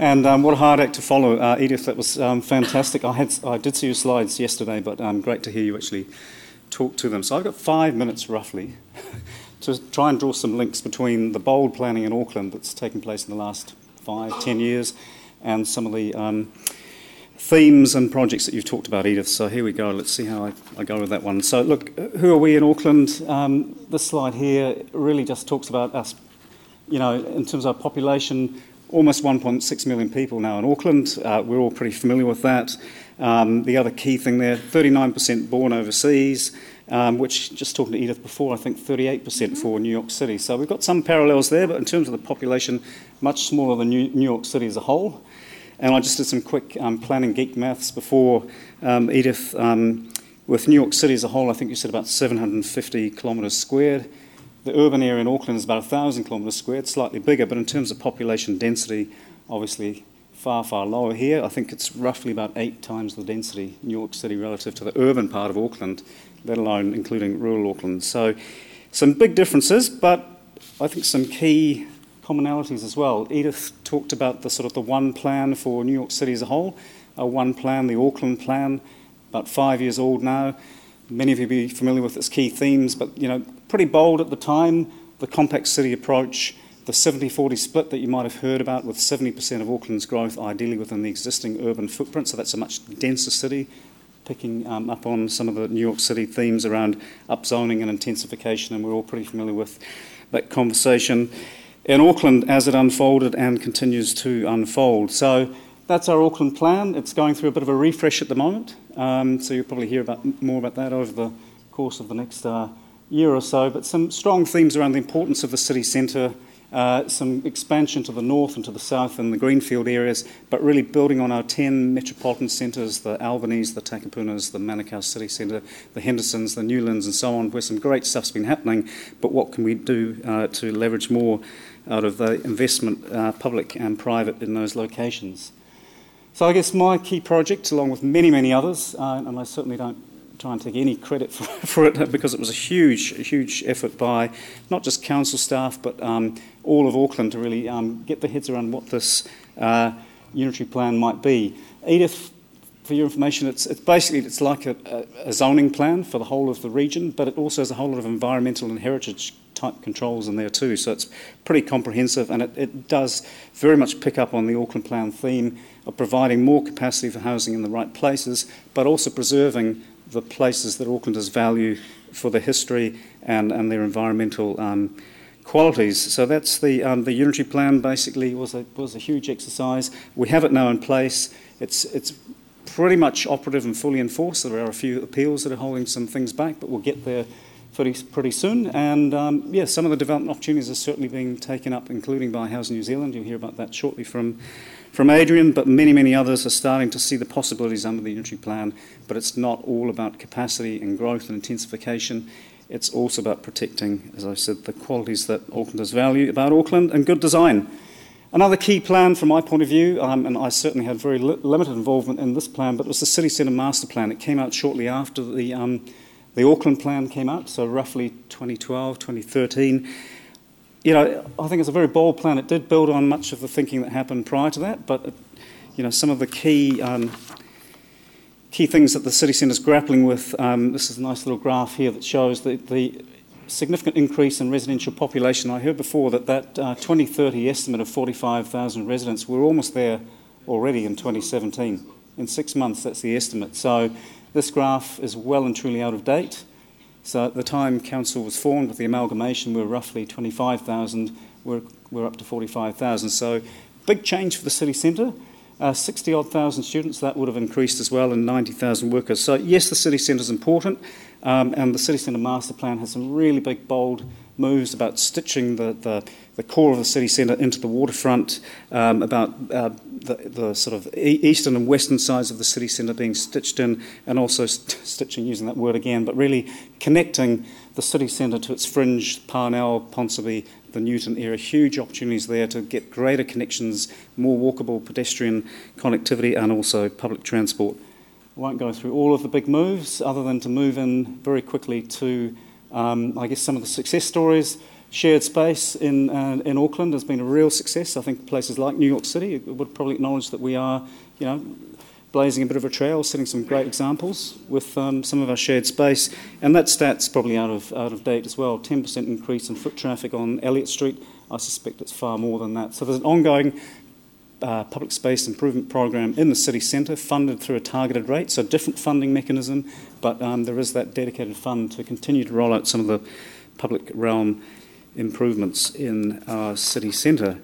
and um, what a hard act to follow, uh, Edith. That was um, fantastic. I had, I did see your slides yesterday, but um, great to hear you actually talk to them. So I've got five minutes roughly to try and draw some links between the bold planning in Auckland that's taken place in the last five, ten years, and some of the um, themes and projects that you've talked about, Edith. So here we go. Let's see how I, I go with that one. So look, who are we in Auckland? Um, this slide here really just talks about us. You know, in terms of our population, almost 1.6 million people now in Auckland. Uh, we're all pretty familiar with that. Um, the other key thing there 39% born overseas um, which, just talking to Edith before, I think 38% for New York City. So we've got some parallels there, but in terms of the population, much smaller than New, New York City as a whole. And I just did some quick um, planning geek maths before um, Edith. Um, with New York City as a whole, I think you said about 750 kilometres squared. The urban area in Auckland is about 1,000 kilometres squared, slightly bigger, but in terms of population density, obviously far, far lower here. I think it's roughly about eight times the density, New York City, relative to the urban part of Auckland let alone including rural Auckland. So, some big differences, but I think some key commonalities as well. Edith talked about the sort of the one plan for New York City as a whole, a one plan, the Auckland plan, about five years old now. Many of you will be familiar with its key themes, but you know, pretty bold at the time. The compact city approach, the 70-40 split that you might have heard about, with 70% of Auckland's growth ideally within the existing urban footprint. So that's a much denser city picking um, up on some of the New York City themes around upzoning and intensification, and we're all pretty familiar with that conversation in Auckland as it unfolded and continues to unfold. So that's our Auckland plan. It's going through a bit of a refresh at the moment, um, so you'll probably hear about, more about that over the course of the next uh, year or so. But some strong themes around the importance of the city centre uh, some expansion to the north and to the south in the greenfield areas, but really building on our 10 metropolitan centres, the Albanese, the Takapunas, the Manukau City Centre, the Hendersons, the Newlands, and so on, where some great stuff's been happening. But what can we do uh, to leverage more out of the investment, uh, public and private, in those locations? So I guess my key project, along with many, many others, uh, and I certainly don't try and take any credit <laughs> for, for it because it was a huge, huge effort by not just council staff but um, all of Auckland to really um, get their heads around what this uh, unitary plan might be. Edith, for your information, it's, it's basically it's like a, a, zoning plan for the whole of the region, but it also has a whole lot of environmental and heritage type controls in there too. So it's pretty comprehensive and it, it does very much pick up on the Auckland Plan theme of providing more capacity for housing in the right places, but also preserving the places that Aucklanders value for their history and, and their environmental um, qualities. So that's the, um, the unitary plan basically was a, was a huge exercise. We have it now in place. It's, it's pretty much operative and fully enforced. There are a few appeals that are holding some things back, but we'll get there pretty, pretty soon. And um, yeah, some of the development opportunities are certainly being taken up, including by Housing New Zealand. You'll hear about that shortly from, from Adrienne, but many, many others are starting to see the possibilities under the unitary plan. But it's not all about capacity and growth and intensification. It's also about protecting, as I said, the qualities that Aucklanders value about Auckland and good design. Another key plan from my point of view, um, and I certainly had very li- limited involvement in this plan, but it was the City Centre Master Plan. It came out shortly after the, um, the Auckland Plan came out, so roughly 2012, 2013. You know, I think it's a very bold plan. It did build on much of the thinking that happened prior to that, but, you know, some of the key um, key things that the city centre is grappling with. Um, this is a nice little graph here that shows the, the significant increase in residential population. I heard before that that uh, 2030 estimate of 45,000 residents, we're almost there already in 2017. In six months, that's the estimate. So this graph is well and truly out of date. So at the time council was formed with the amalgamation, we were roughly 25,000. We're, we're up to 45,000. So big change for the city centre. Uh, 60 odd thousand students, that would have increased as well, and 90,000 workers. So, yes, the city centre is important, um, and the city centre master plan has some really big, bold moves about stitching the, the, the core of the city centre into the waterfront, um, about uh, the, the sort of eastern and western sides of the city centre being stitched in, and also st- stitching, using that word again, but really connecting the city centre to its fringe, Parnell, Ponsonby, the Newton area. Huge opportunities there to get greater connections, more walkable pedestrian connectivity, and also public transport. I won't go through all of the big moves, other than to move in very quickly to, um, I guess, some of the success stories. Shared space in, uh, in Auckland has been a real success. I think places like New York City would probably acknowledge that we are, you know, blazing a bit of a trail, setting some great examples with um, some of our shared space. And that stat's probably out of, out of date as well 10% increase in foot traffic on Elliott Street. I suspect it's far more than that. So there's an ongoing uh, public space improvement program in the city centre, funded through a targeted rate, so different funding mechanism, but um, there is that dedicated fund to continue to roll out some of the public realm improvements in our city centre.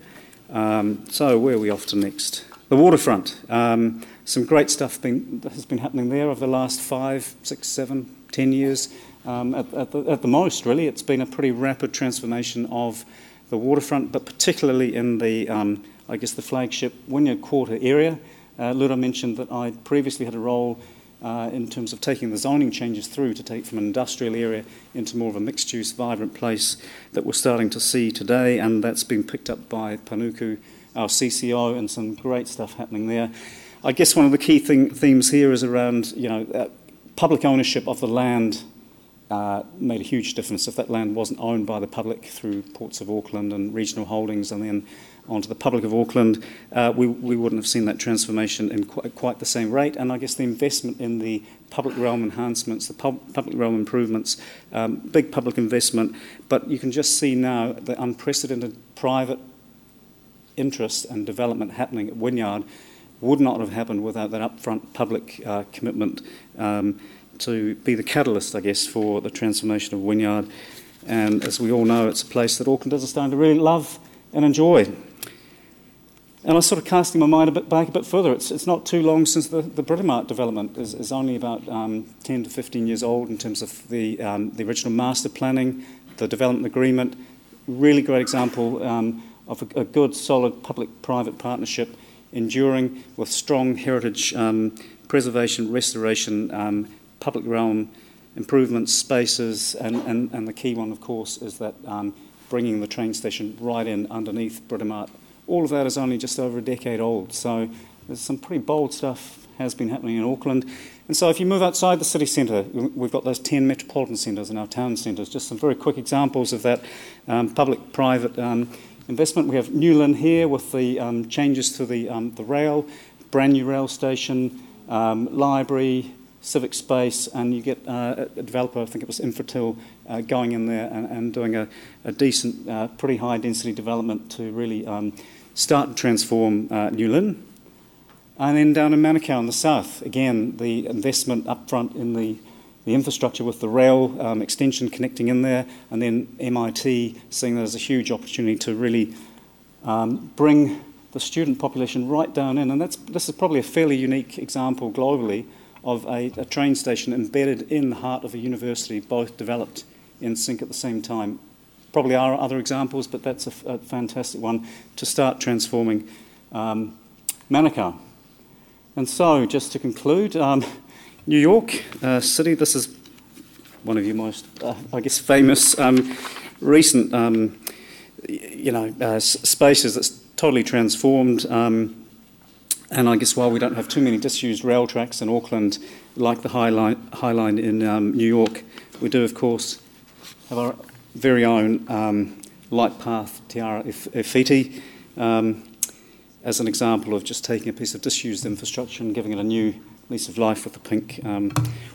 Um, so where are we off to next? The waterfront. Um, some great stuff been, has been happening there over the last five, six, seven, ten years. Um, at, at, the, at, the, most, really, it's been a pretty rapid transformation of the waterfront, but particularly in the, um, I guess, the flagship Wynyard Quarter area. Uh, mentioned that I previously had a role uh, in terms of taking the zoning changes through to take from an industrial area into more of a mixed-use, vibrant place that we're starting to see today, and that's been picked up by Panuku, our CCO, and some great stuff happening there. I guess one of the key thing, themes here is around you know uh, public ownership of the land uh, made a huge difference. If that land wasn't owned by the public through Ports of Auckland and regional holdings, and then onto the public of Auckland, uh, we, we wouldn't have seen that transformation in quite, quite, the same rate. And I guess the investment in the public realm enhancements, the pub, public realm improvements, um, big public investment, but you can just see now the unprecedented private interest and development happening at Wynyard would not have happened without that upfront public uh, commitment um, to be the catalyst, I guess, for the transformation of Wynyard. And as we all know, it's a place that Aucklanders are starting to really love and enjoy. And I was sort of casting my mind a bit back a bit further. It's, it's not too long since the, the Britomart development is, is only about um, 10 to 15 years old in terms of the, um, the original master planning, the development agreement. Really great example um, of a, a good, solid public-private partnership enduring with strong heritage um, preservation, restoration, um, public realm improvements, spaces, and, and, and the key one, of course, is that um, bringing the train station right in underneath Britomart. All of that is only just over a decade old, so there's some pretty bold stuff has been happening in Auckland. And so if you move outside the city centre, we've got those 10 metropolitan centres and our town centres, just some very quick examples of that um, public-private um, investment. We have New Lynn here with the um, changes to the, um, the rail, brand new rail station, um, library, civic space, and you get uh, a developer, I think it was Infratil, uh, going in there and, and doing a, a decent, uh, pretty high density development to really um, start to transform uh, New And then down in Manukau in the south, again, the investment up front in the, the infrastructure with the rail um, extension connecting in there, and then MIT seeing that as a huge opportunity to really um, bring the student population right down in. And that's, this is probably a fairly unique example globally of a, a train station embedded in the heart of a university, both developed in sync at the same time. Probably are other examples, but that's a, a fantastic one to start transforming um, Manukau. And so, just to conclude, um, New York uh, City, this is one of your most, uh, I guess, famous um, recent, um, you know, uh, spaces that's totally transformed. Um, and I guess while we don't have too many disused rail tracks in Auckland, like the High Line, High Line in um, New York, we do, of course, have our very own um, light path, Te Ara I Whiti, um, as an example of just taking a piece of disused infrastructure and giving it a new lease of life with the pink um,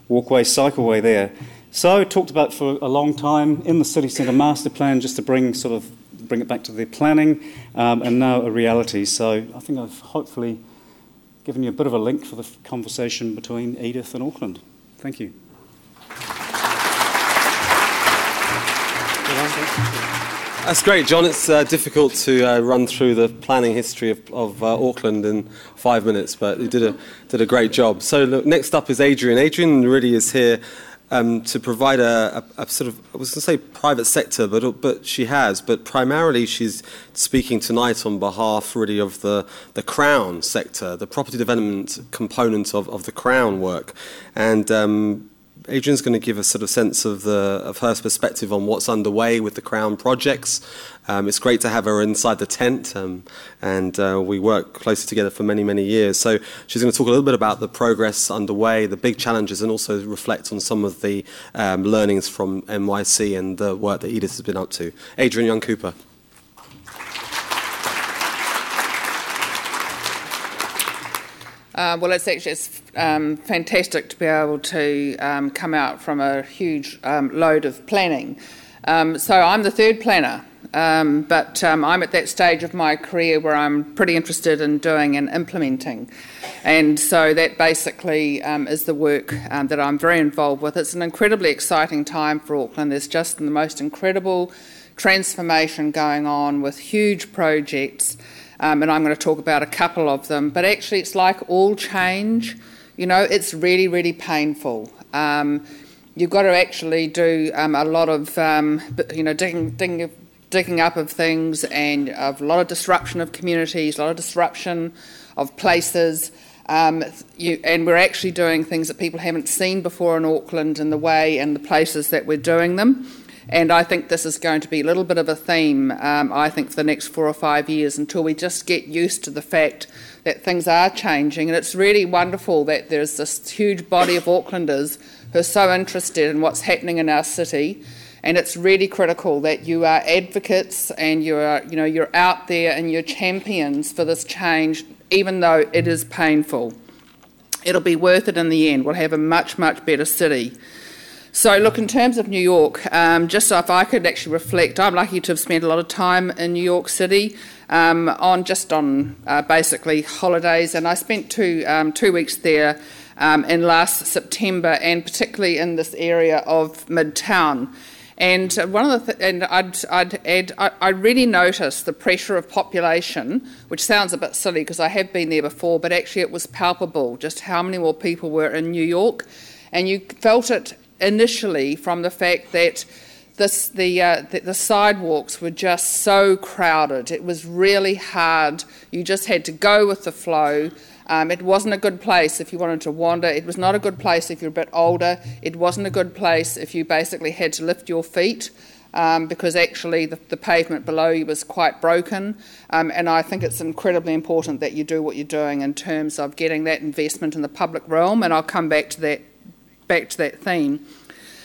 walkway, cycleway there. So, talked about for a long time in the city centre master plan just to bring sort of bring it back to the planning um, and now a reality. So, I think I've hopefully given you a bit of a link for the conversation between Edith and Auckland. Thank you. That's great, John. It's uh, difficult to uh, run through the planning history of, of uh, Auckland in five minutes, but you did a, did a great job. So, look, next up is Adrienne. Adrienne really is here um, to provide a, a, a, sort of, I was going to say private sector, but, but she has. But primarily, she's speaking tonight on behalf, really, of the, the Crown sector, the property development component of, of the Crown work. And um, Adrienne's going to give a sort of sense of the of her perspective on what's underway with the Crown projects. Um, it's great to have her inside the tent, um, and uh, we work closely together for many many years. So she's going to talk a little bit about the progress underway, the big challenges, and also reflect on some of the um, learnings from NYC and the work that Edith has been up to. Adrienne Young-Cooper. Uh, well, it's actually it's, um, fantastic to be able to um, come out from a huge um, load of planning. Um, so I'm the third planner, um, but um, I'm at that stage of my career where I'm pretty interested in doing and implementing. And so that basically is the work that I'm very involved with. It's an incredibly exciting time for Auckland. There's just the most incredible transformation going on with huge projects um, and I'm going to talk about a couple of them. But actually, it's like all change, you know, it's really, really painful. Um, you've got to actually do um, a lot of, um, you know, digging, digging, digging up of things and a lot of disruption of communities, a lot of disruption of places. Um, you, and we're actually doing things that people haven't seen before in Auckland in the way and the places that we're doing them. And I think this is going to be a little bit of a theme, um, I think, for the next four or five years until we just get used to the fact that things are changing. And it's really wonderful that there's this huge body of Aucklanders who are so interested in what's happening in our city. And it's really critical that you are advocates and you are, you know, you're out there and you're champions for this change, even though it is painful. It'll be worth it in the end. We'll have a much, much better city. So, look, in terms of New York, um, just so if I could actually reflect, I'm lucky to have spent a lot of time in New York City um, on just on uh, basically holidays, and I spent two um, two weeks there um, in last September, and particularly in this area of Midtown. And one of the th- and I'd, I'd add, I, I really noticed the pressure of population, which sounds a bit silly because I have been there before, but actually it was palpable just how many more people were in New York, and you felt it initially from the fact that this, the, uh, the, the, sidewalks were just so crowded. It was really hard. You just had to go with the flow. Um, it wasn't a good place if you wanted to wander. It was not a good place if you're a bit older. It wasn't a good place if you basically had to lift your feet. Um, because actually the, the, pavement below you was quite broken. Um, and I think it's incredibly important that you do what you're doing in terms of getting that investment in the public realm. And I'll come back to that back to that theme.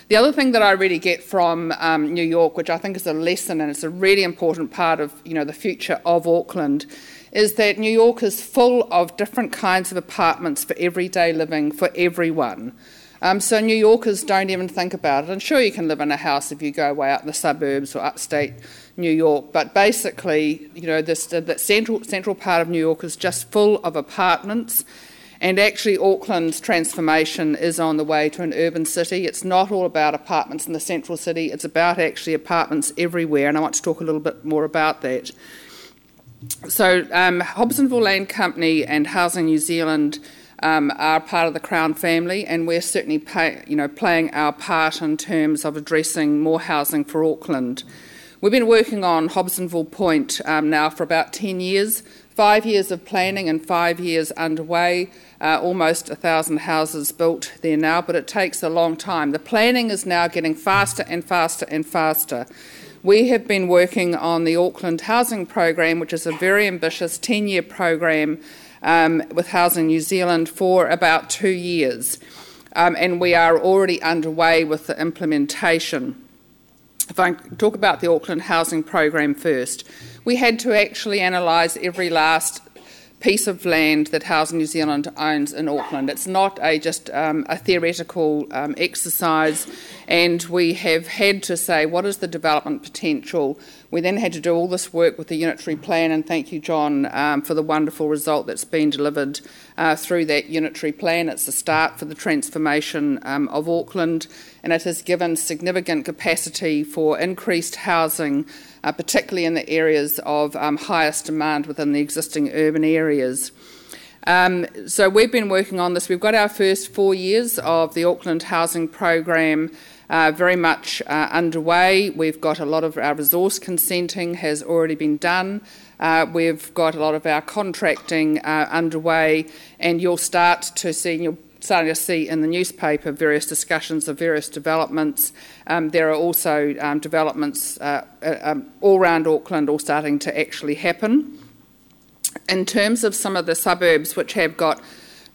The other thing that I really get from um, New York, which I think is a lesson and it's a really important part of you know the future of Auckland, is that New York is full of different kinds of apartments for everyday living for everyone. Um, so New Yorkers don't even think about it. And sure, you can live in a house if you go way out in the suburbs or upstate New York, but basically, you know, this the central central part of New York is just full of apartments. And actually, Auckland's transformation is on the way to an urban city. It's not all about apartments in the central city, it's about actually apartments everywhere. And I want to talk a little bit more about that. So, um, Hobsonville Land Company and Housing New Zealand um, are part of the Crown family, and we're certainly pay, you know, playing our part in terms of addressing more housing for Auckland. We've been working on Hobsonville Point um, now for about 10 years, five years of planning and five years underway. Uh, almost a thousand houses built there now, but it takes a long time. The planning is now getting faster and faster and faster. We have been working on the Auckland Housing Program, which is a very ambitious 10 year program um, with Housing New Zealand for about two years. Um, and we are already underway with the implementation. If I talk about the Auckland Housing Program first, we had to actually analyse every last piece of land that Housing New Zealand owns in Auckland. It's not a just um, a theoretical um, exercise, and we have had to say what is the development potential. We then had to do all this work with the unitary plan, and thank you, John, um, for the wonderful result that's been delivered uh, through that unitary plan. It's a start for the transformation um, of Auckland, and it has given significant capacity for increased housing uh, particularly in the areas of um, highest demand within the existing urban areas. Um, so we've been working on this. We've got our first four years of the Auckland Housing Program uh, very much uh, underway. We've got a lot of our resource consenting has already been done. Uh, we've got a lot of our contracting uh, underway, and you'll start to see, you'll starting to see in the newspaper various discussions of various developments. Um, there are also um, developments uh, uh, um, all around Auckland all starting to actually happen. In terms of some of the suburbs which have got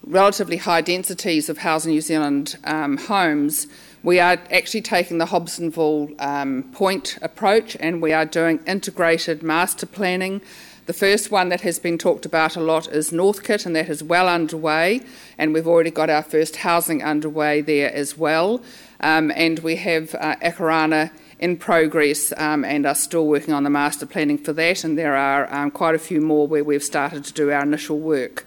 relatively high densities of Housing New Zealand um, homes, we are actually taking the Hobsonville um, Point approach and we are doing integrated master planning the first one that has been talked about a lot is Northcote, and that is well underway, and we've already got our first housing underway there as well. Um, and we have uh, Akarana in progress um, and are still working on the master planning for that, and there are um, quite a few more where we've started to do our initial work.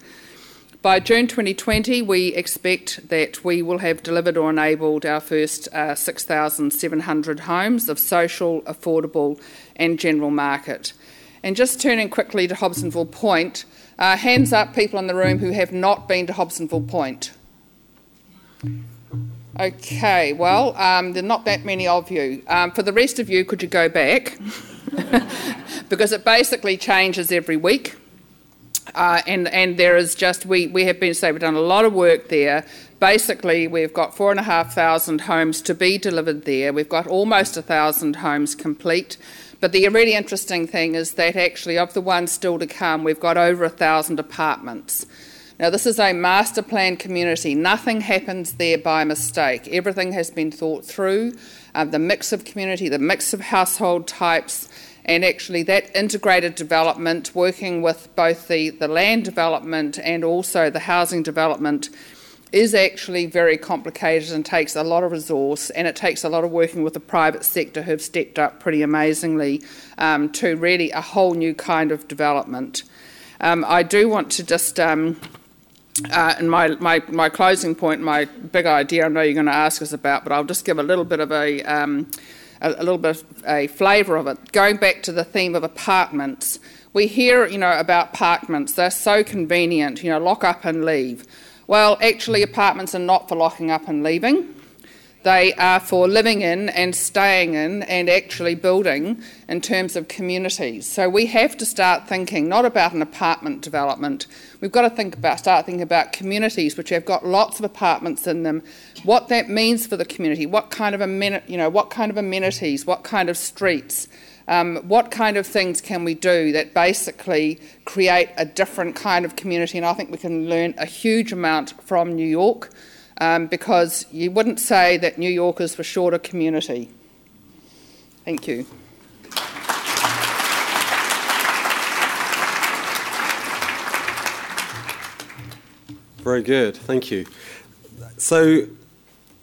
By June 2020, we expect that we will have delivered or enabled our first uh, 6,700 homes of social, affordable, and general market. And just turning quickly to Hobsonville Point, uh, hands up people in the room who have not been to Hobsonville Point. Okay, well, um, there are not that many of you. Um, for the rest of you, could you go back? <laughs> because it basically changes every week. Uh, and, and there is just, we, we have been, say, we've done a lot of work there. Basically, we've got four and a half thousand homes to be delivered there. We've got almost a thousand homes complete. But the really interesting thing is that actually, of the ones still to come, we've got over a thousand apartments. Now, this is a master plan community. Nothing happens there by mistake. Everything has been thought through. Uh, the mix of community, the mix of household types, and actually that integrated development, working with both the, the land development and also the housing development, is actually very complicated and takes a lot of resource and it takes a lot of working with the private sector who've stepped up pretty amazingly um, to really a whole new kind of development. Um, I do want to just, um, uh, in my, my, my closing point, my big idea I know you're going to ask us about, but I'll just give a little bit of a, um, a, a little bit of a flavour of it. Going back to the theme of apartments, we hear, you know, about apartments. They're so convenient, you know, lock up and leave. Well, actually, apartments are not for locking up and leaving. They are for living in and staying in and actually building in terms of communities. So we have to start thinking not about an apartment development. We've got to think about start thinking about communities which have got lots of apartments in them. What that means for the community. What kind of amen- you know what kind of amenities. What kind of streets. Um, what kind of things can we do that basically create a different kind of community? And I think we can learn a huge amount from New York um, because you wouldn't say that New Yorkers were short of community. Thank you. Very good, thank you. So,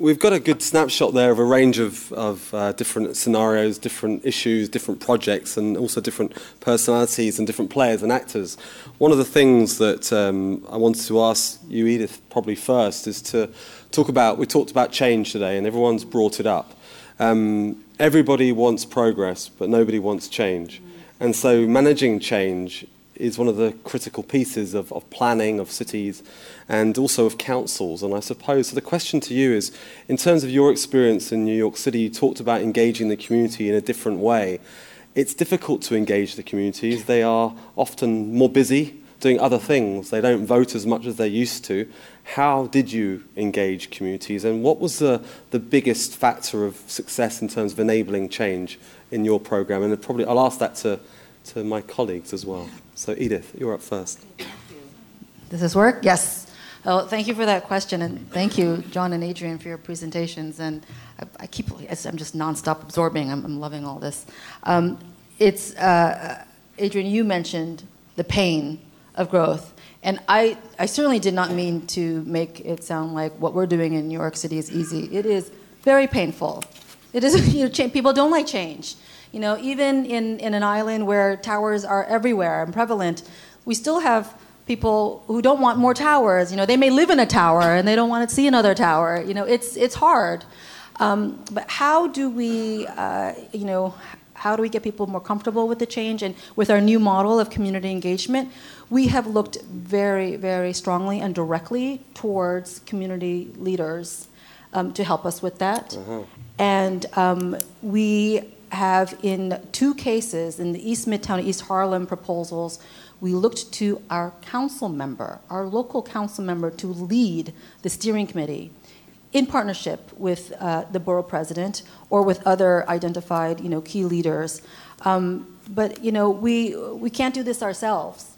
we've got a good snapshot there of a range of, of uh, different scenarios, different issues, different projects, and also different personalities and different players and actors. One of the things that um, I wanted to ask you, Edith, probably first, is to talk about. We talked about change today, and everyone's brought it up. Um, everybody wants progress, but nobody wants change. And so managing change is one of the critical pieces of, of planning of cities and also of councils. And I suppose so the question to you is, in terms of your experience in New York City, you talked about engaging the community in a different way. It's difficult to engage the communities. They are often more busy doing other things. They don't vote as much as they used to. How did you engage communities and what was the, the biggest factor of success in terms of enabling change in your program? And probably I'll ask that to to my colleagues as well. So, Edith, you're up first. Does this work? Yes. Well, thank you for that question, and thank you, John and Adrienne, for your presentations. And I, I keep, I'm just nonstop absorbing. I'm, I'm loving all this. Um, it's uh, Adrienne. You mentioned the pain of growth, and I, I certainly did not mean to make it sound like what we're doing in New York City is easy. It is very painful. It is. <laughs> You know, people don't like change. You know, even in, in an island where towers are everywhere and prevalent, we still have people who don't want more towers. You know, they may live in a tower and they don't want to see another tower. You know, it's it's hard. Um, but how do we, uh, you know, how do we get people more comfortable with the change? And with our new model of community engagement, we have looked very, very strongly and directly towards community leaders um, to help us with that. Uh-huh. And um, we have in two cases, in the East Midtown, East Harlem proposals, we looked to our council member, our local council member, to lead the steering committee in partnership with uh, the borough president or with other identified, you know, key leaders. Um, but you know, we we can't do this ourselves.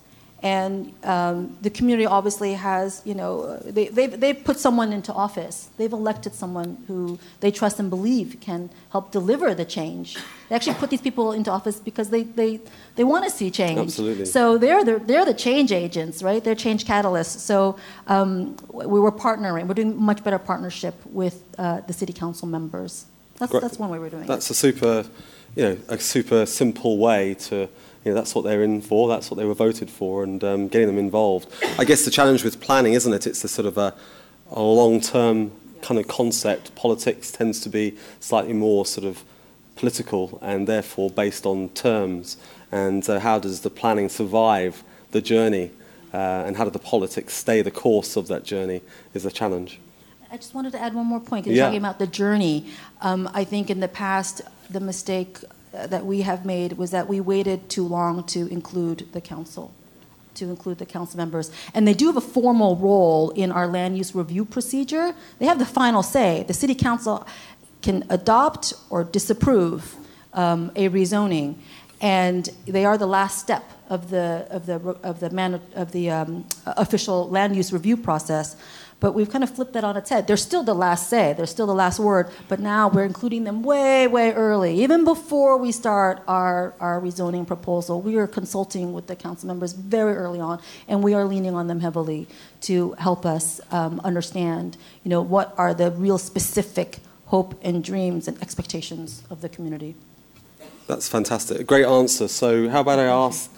And um, the community obviously has, you know, they, they've, they've put someone into office. They've elected someone who they trust and believe can help deliver the change. They actually put these people into office because they, they, they want to see change. Absolutely. So they're the, they're the change agents, right? They're change catalysts. So um, we were partnering. We're doing much better partnership with uh, the city council members. That's, that's one way we're doing that's it. That's a super, you know, a super simple way to you know, that's what they're in for, that's what they were voted for, and um, getting them involved. I guess the challenge with planning, isn't it? It's a sort of a, a long term kind of concept. Politics tends to be slightly more sort of political and therefore based on terms. And uh, how does the planning survive the journey? Uh, and how do the politics stay the course of that journey is a challenge. I just wanted to add one more point. You're yeah. talking about the journey. Um, I think in the past, the mistake that we have made was that we waited too long to include the council, to include the council members. And they do have a formal role in our land use review procedure. They have the final say. The city council can adopt or disapprove um, a rezoning, and they are the last step of the of the of the man, of the um, official land use review process. But we've kind of flipped that on its head. They're still the last say, they're still the last word, but now we're including them way, way early. Even before we start our, our rezoning proposal, we are consulting with the council members very early on, and we are leaning on them heavily to help us um, understand, you know, what are the real specific hope and dreams and expectations of the community. That's fantastic. Great answer. So, how about I ask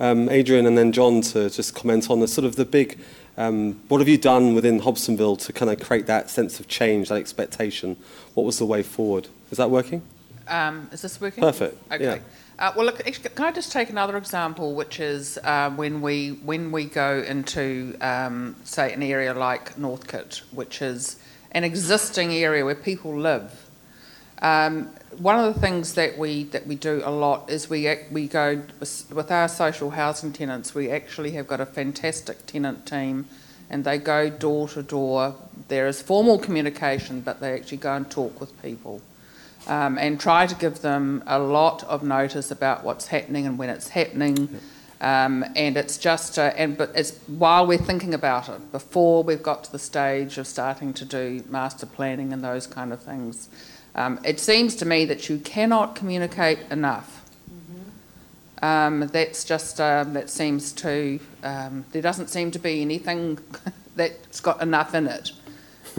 um, Adrienne and then John to just comment on the sort of the big um, what have you done within Hobsonville to kind of create that sense of change, that expectation? What was the way forward? Is that working? Um, is this working? Perfect. Okay. Yeah. Uh, well, look, can I just take another example, which is uh, when we when we go into, um, say, an area like Northcote, which is an existing area where people live. Um, one of the things that we that we do a lot is we we go with our social housing tenants. We actually have got a fantastic tenant team, and they go door to door. There is formal communication, but they actually go and talk with people, um, and try to give them a lot of notice about what's happening and when it's happening. Um, and it's just, uh, and but it's while we're thinking about it, before we've got to the stage of starting to do master planning and those kind of things. Um, it seems to me that you cannot communicate enough. Mm-hmm. Um, that's just um, that seems to um, there doesn't seem to be anything <laughs> that's got enough in it.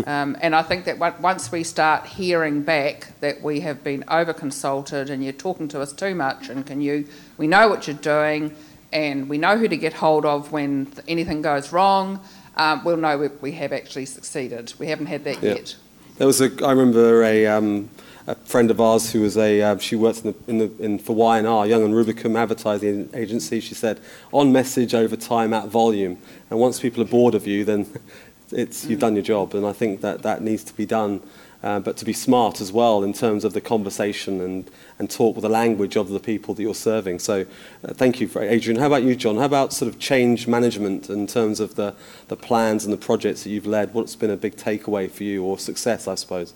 Um, and I think that once we start hearing back that we have been over consulted and you're talking to us too much, and can you, we know what you're doing, and we know who to get hold of when anything goes wrong, um, we'll know we, we, have actually succeeded. We haven't had that yeah. yet. There was a, I remember a, um, a friend of ours who was a, uh, she worked in, the, in, the, in for Y&R, Young and Rubicam Advertising Agency. She said, on message over time at volume. And once people are bored of you, then <laughs> it's, you've done your job. And I think that that needs to be done. Uh, but to be smart as well in terms of the conversation and, and talk with the language of the people that you're serving. So uh, thank you for Adrienne. How about you, John? How about sort of change management in terms of the, the plans and the projects that you've led? What's been a big takeaway for you or success, I suppose?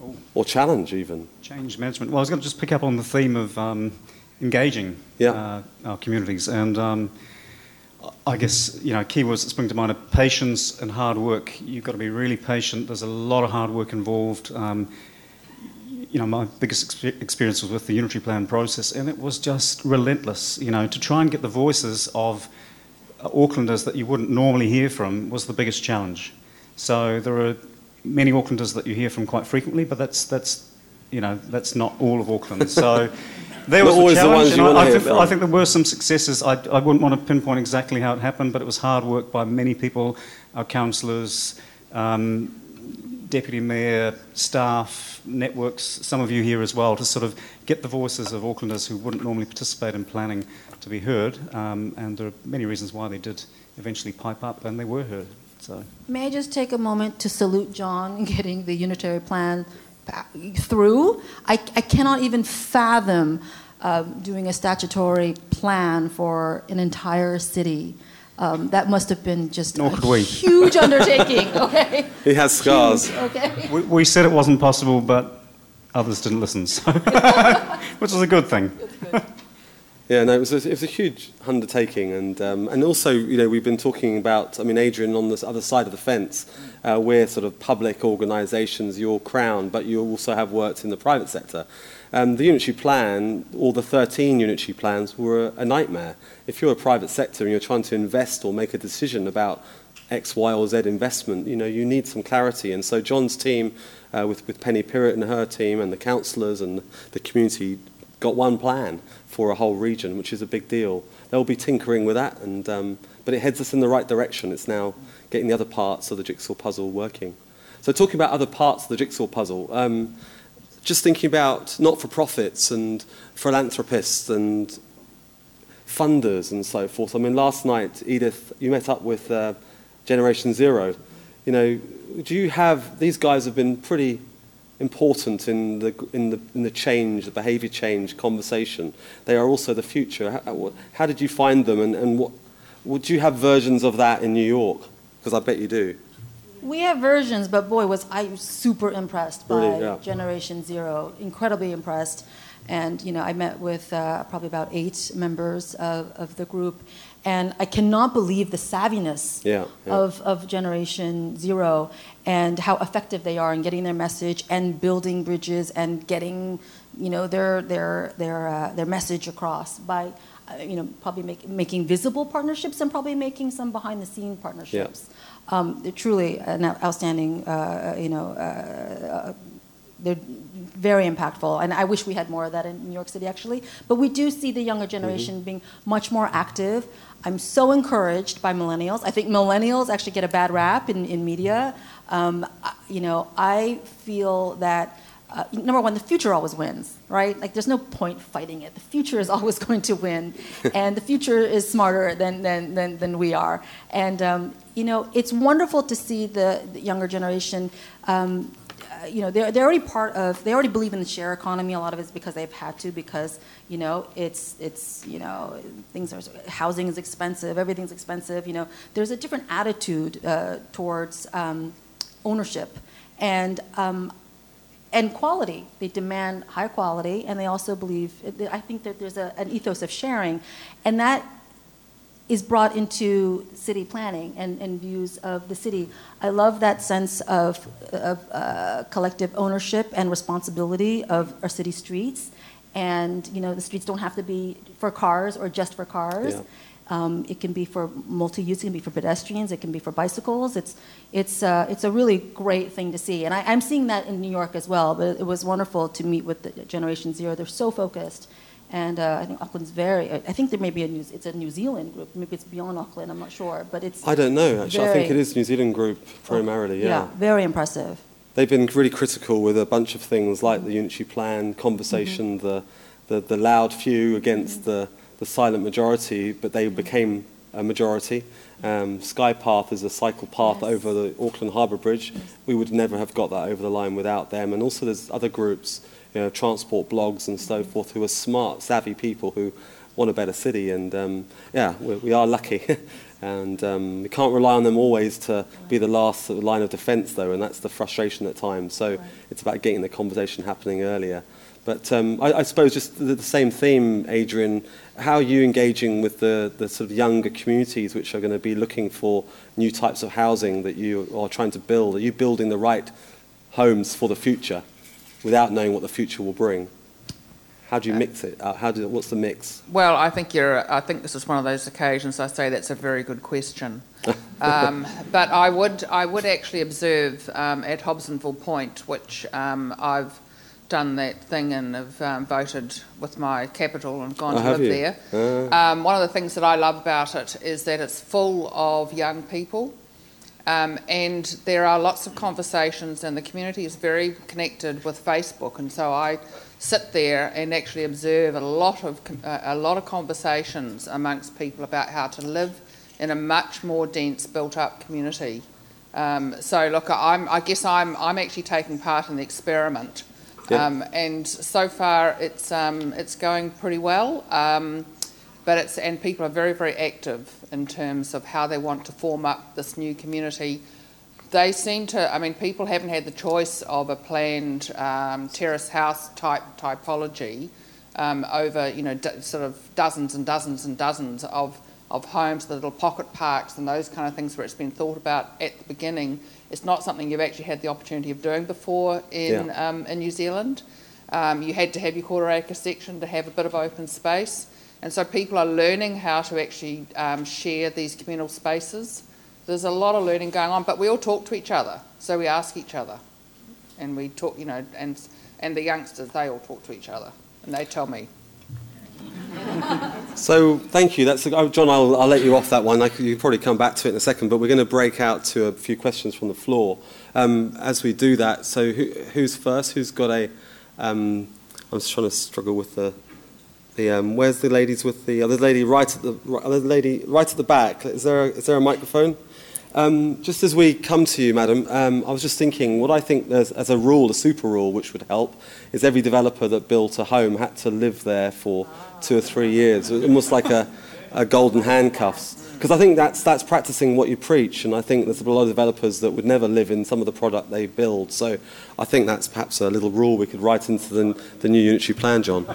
Oh. Or challenge even? Change management. Well, I was going to just pick up on the theme of um, engaging yeah. uh, our communities. And um, I guess you know keywords that spring to mind are patience and hard work. You've got to be really patient. There's a lot of hard work involved. Um, you know, my biggest experience was with the unitary plan process, and it was just relentless. You know, to try and get the voices of Aucklanders that you wouldn't normally hear from was the biggest challenge. So there are many Aucklanders that you hear from quite frequently, but that's that's you know that's not all of Auckland. So <laughs> there was always the ones you I, I, think, I think there were some successes. I, I wouldn't want to pinpoint exactly how it happened, but it was hard work by many people, our councillors, um, deputy mayor, staff, networks, some of you here as well, to sort of get the voices of Aucklanders who wouldn't normally participate in planning to be heard. Um, and there are many reasons why they did eventually pipe up, and they were heard. So. May I just take a moment to salute John in <laughs> getting the unitary plan through. I, I cannot even fathom uh, doing a statutory plan for an entire city. Um, that must have been just Nor a huge undertaking. <laughs> Okay. He has scars. Huge, okay. We, we, said it wasn't possible, but others didn't listen, so <laughs> which is a good thing. Yeah, no, it was a, it was a huge undertaking, and um, and also, you know, we've been talking about. I mean, Adrienne, on the other side of the fence, uh, we're sort of public organisations, your crown, but you also have worked in the private sector. Um, the unitary plan, all the 13 unitary plans, were a, a nightmare. If you're a private sector and you're trying to invest or make a decision about X, Y, or Z investment, you know, you need some clarity. And so John's team, uh, with, with Penny Pirrit and her team, and the councillors and the community, got one plan for a whole region, which is a big deal. They'll be tinkering with that, and, um, but it heads us in the right direction. It's now getting the other parts of the jigsaw puzzle working. So talking about other parts of the jigsaw puzzle, um, just thinking about not-for-profits and philanthropists and funders and so forth. I mean, last night, Edith, you met up with uh, Generation Zero. You know, do you have, these guys have been pretty important in the, in the, in the change, the behaviour change conversation. They are also the future. How, how did you find them and, and what, would you have versions of that in New York? Because I bet you do. We have versions, but boy, was I super impressed by really, yeah. Generation Zero. Incredibly impressed. And, you know, I met with uh, probably about eight members of, of the group. And I cannot believe the savviness yeah, yeah. Of, of Generation Zero and how effective they are in getting their message and building bridges and getting, you know, their, their, their, uh, their message across by, uh, you know, probably make, making visible partnerships and probably making some behind the scene partnerships. Um, they're truly an outstanding, uh, you know, uh, uh, they're very impactful. And I wish we had more of that in New York City, actually. But we do see the younger generation mm-hmm. being much more active. I'm so encouraged by millennials. I think millennials actually get a bad rap in, in media. Um, you know, I feel that uh, number one, the future always wins, right? Like, there's no point fighting it. The future is <laughs> always going to win, and the future is smarter than, than, than, than we are. And, um, you know, it's wonderful to see the, the younger generation. Um, uh, you know, they're, they're already part of, they already believe in the share economy. A lot of it's because they've had to, because, you know, it's, it's you know, things are, housing is expensive, everything's expensive. You know, there's a different attitude uh, towards um, ownership. And um, and quality. They demand high quality, and they also believe. I think that there's a, an ethos of sharing, and that is brought into city planning and, and views of the city. I love that sense of, of uh, collective ownership and responsibility of our city streets. And you know, the streets don't have to be for cars or just for cars. Yeah. Um, it can be for multi-use. It can be for pedestrians. It can be for bicycles. It's it's uh, it's a really great thing to see, and I, am seeing that in New York as well. But it was wonderful to meet with the Generation Zero. They're so focused, and uh, I think Auckland's very. I think there may be a New, it's a New Zealand group. Maybe it's beyond Auckland. I'm not sure, but it's. I don't know. Actually, I think it is New Zealand group primarily. Yeah. Yeah, very impressive. They've been really critical with a bunch of things like the unitary plan, conversation, mm-hmm. the, the the loud few against mm-hmm. the the silent majority, but they became a majority. Um, Skypath is a cycle path yes. over the Auckland Harbour Bridge. Yes. We would never have got that over the line without them. And also, there's other groups, you know, transport blogs and so forth, who are smart, savvy people who want a better city. And um, yeah, we, we, are lucky. <laughs> and um, we can't rely on them always to be the last line of defence, though, and that's the frustration at times. So right. it's about getting the conversation happening earlier. But um, I, I, suppose just the, the, same theme, Adrienne. How are you engaging with the, the sort of younger communities which are going to be looking for new types of housing that you are trying to build? Are you building the right homes for the future without knowing what the future will bring? How do you mix it? Uh, how do, what's the mix? Well, I think you're. I think this is one of those occasions. I say that's a very good question. <laughs> um, but I would, I would actually observe um, at Hobsonville Point, which um, I've done that thing and have um, voted with my capital and gone oh, to live you? there. Uh. Um, one of the things that I love about it is that it's full of young people. Um, and there are lots of conversations, and the community is very connected with Facebook. And so I sit there and actually observe a lot of uh, a lot of conversations amongst people about how to live in a much more dense, built-up community. Um, so look, I'm, I guess I'm I'm actually taking part in the experiment um, and so far, it's um, it's going pretty well. Um, but it's and people are very very active in terms of how they want to form up this new community. They seem to. I mean, people haven't had the choice of a planned um, terrace house type typology um, over you know d- sort of dozens and dozens and dozens of of homes, the little pocket parks and those kind of things where it's been thought about at the beginning it's not something you've actually had the opportunity of doing before in, yeah. um, in New Zealand. Um, you had to have your quarter acre section to have a bit of open space. And so people are learning how to actually um, share these communal spaces. There's a lot of learning going on, but we all talk to each other. So we ask each other. And we talk, you know, and, and the youngsters, they all talk to each other. And they tell me, so thank you. That's oh, John. I'll, I'll, let you off that one. I, you probably come back to it in a second, but we're going to break out to a few questions from the floor um, as we do that. So who, who's first? Who's got a? am um, just trying to struggle with the. The, um, where's the ladies with the other lady right at the other lady right at the back? Is there a, is there a microphone? Um, just as we come to you, madam, um, I was just thinking what I think as a rule, a super rule, which would help, is every developer that built a home had to live there for two or three years, almost like a, a golden handcuffs. Because I think that's, that's practicing what you preach, and I think there's a lot of developers that would never live in some of the product they build. So I think that's perhaps a little rule we could write into the, the new unitary plan, John.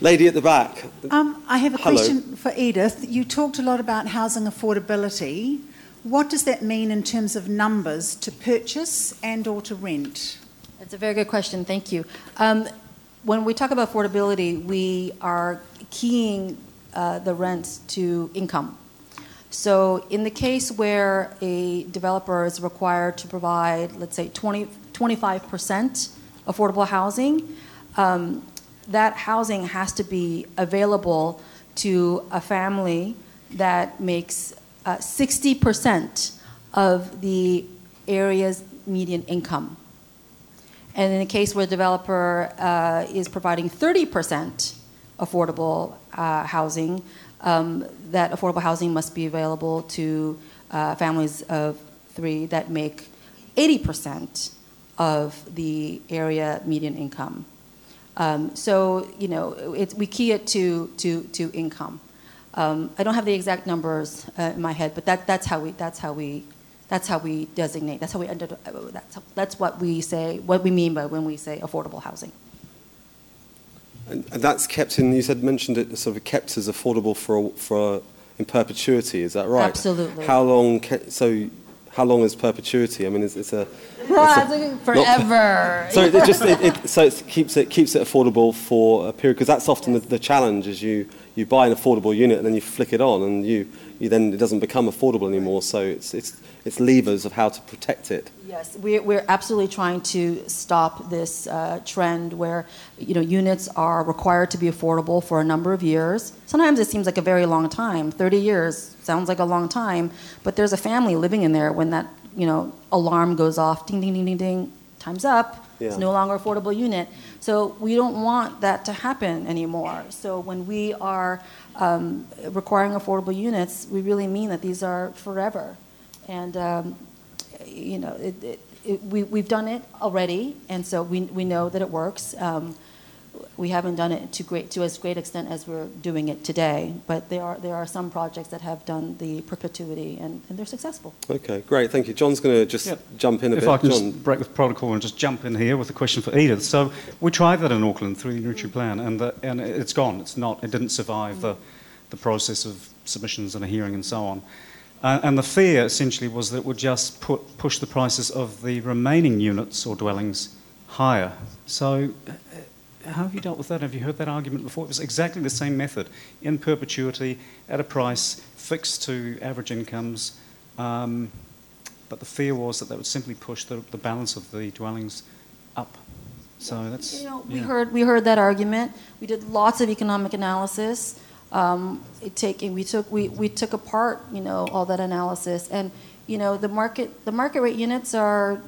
Lady at the back. Um, I have a Hello. question for Edith. You talked a lot about housing affordability. What does that mean in terms of numbers to purchase and or to rent? That's a very good question. Thank you. Um, when we talk about affordability, we are keying uh, the rents to income. So, in the case where a developer is required to provide, let's say, 20, 25% affordable housing, um, that housing has to be available to a family that makes uh, 60% of the area's median income. And in the case where a developer uh, is providing 30% affordable uh, housing, um, that affordable housing must be available to uh, families of three that make 80% of the area median income. Um, so, you know, we key it to, to, to income. Um, I don't have the exact numbers uh, in my head, but that, that's how we that's how we that's how we designate. That's how we under, that's how, that's what we say. What we mean by when we say affordable housing. And, and that's kept in. You said mentioned it sort of kept as affordable for for in perpetuity. Is that right? Absolutely. How long? Can, so how long is perpetuity? I mean, it's, <laughs> it's a, it's forever. Not, <laughs> so it just it, it, so it keeps it keeps it affordable for a period because that's often yes. the, the, challenge. Is you you buy an affordable unit and then you flick it on and you, you then it doesn't become affordable anymore. So it's, it's, it's levers of how to protect it. Yes, we're, we're absolutely trying to stop this uh, trend where you know units are required to be affordable for a number of years. Sometimes it seems like a very long time. 30 years sounds like a long time, but there's a family living in there when that you know alarm goes off, ding ding ding ding ding, time's up. Yeah. It's no longer affordable unit. So we don't want that to happen anymore. So when we are um, requiring affordable units, we really mean that these are forever. And um, you know, it, it, it, we, we've done it already, and so we, we know that it works. Um, we haven't done it to great to as great extent as we're doing it today, but there are there are some projects that have done the perpetuity and, and they're successful. Okay, great, thank you. John's going to just Yeah. jump in a If bit. I can John, just break with protocol and just jump in here with a question for Edith. So we tried that in Auckland through the unitary plan, and the, and it's gone. It's not. It didn't survive the, the process of submissions and a hearing and so on. Uh, and the fear essentially was that it would just put, push the prices of the remaining units or dwellings higher. So. How have you dealt with that? Have you heard that argument before? It was exactly the same method, in perpetuity, at a price fixed to average incomes, um, but the fear was that that would simply push the, the balance of the dwellings up. So that's. You know, we yeah. heard we heard that argument. We did lots of economic analysis. Um, it take, we took we, we took apart you know all that analysis, and you know the market the market rate units are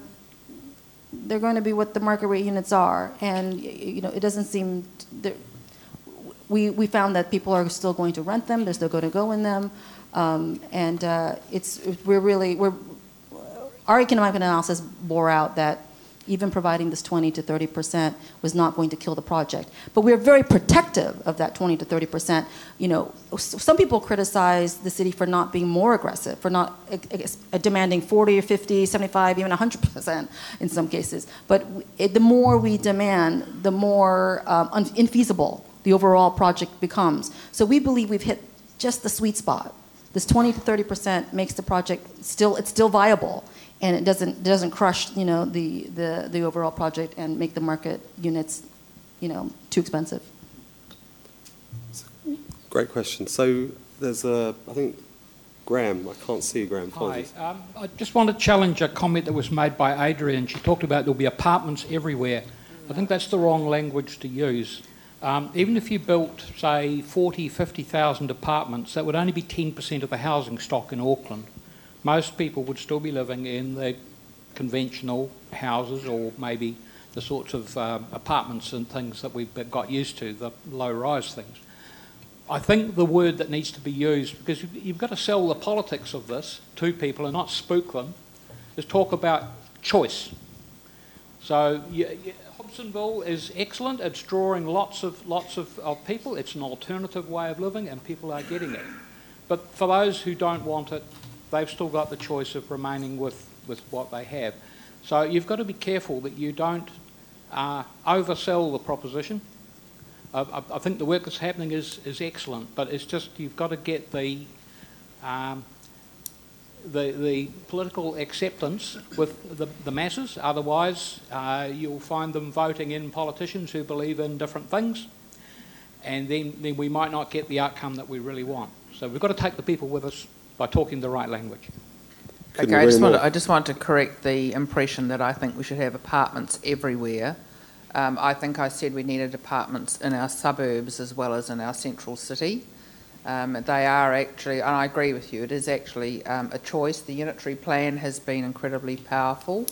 they're going to be what the market rate units are, and you know it doesn't seem we we found that people are still going to rent them. They're still going to go in them, um, and uh, it's we're really we're our economic analysis bore out that even providing this 20 to 30 percent was not going to kill the project. But we're very protective of that 20 to 30 percent. You know, some people criticize the city for not being more aggressive, for not uh, demanding 40 or 50, 75, even 100 percent in some cases. But it, the more we demand, the more um, infeasible the overall project becomes. So we believe we've hit just the sweet spot. This 20 to 30 percent makes the project still it's still viable, and it doesn't doesn't crush you know the, the, the overall project and make the market units you know too expensive. great question. So there's a, I think, Graham. I can't see you, Graham. Hi. Um, I just want to challenge a comment that was made by Adrienne. She talked about there'll be apartments everywhere. I think that's the wrong language to use. Um, even if you built, say, 40, 50,000 apartments, that would only be 10% of the housing stock in Auckland. Most people would still be living in the conventional houses or maybe the sorts of um, apartments and things that we've got used to, the low-rise things. I think the word that needs to be used, because you've, got to sell the politics of this to people and not spook them, is talk about choice. So Hobsonville is excellent. It's drawing lots of lots of, of people. It's an alternative way of living, and people are getting it. But for those who don't want it, they've still got the choice of remaining with, with what they have. So you've got to be careful that you don't uh, oversell the proposition. I, I, think the work that's happening is, is excellent, but it's just you've got to get the, um, the, the political acceptance with the, the masses. Otherwise, uh, you'll find them voting in politicians who believe in different things, and then, then we might not get the outcome that we really want. So we've got to take the people with us by talking the right language. Couldn't Okay, I just, want to, I just want to correct the impression that I think we should have apartments everywhere. Um, I think I said we needed apartments in our suburbs as well as in our central city. Um, they are actually, and I agree with you, it is actually um, a choice. The unitary plan has been incredibly powerful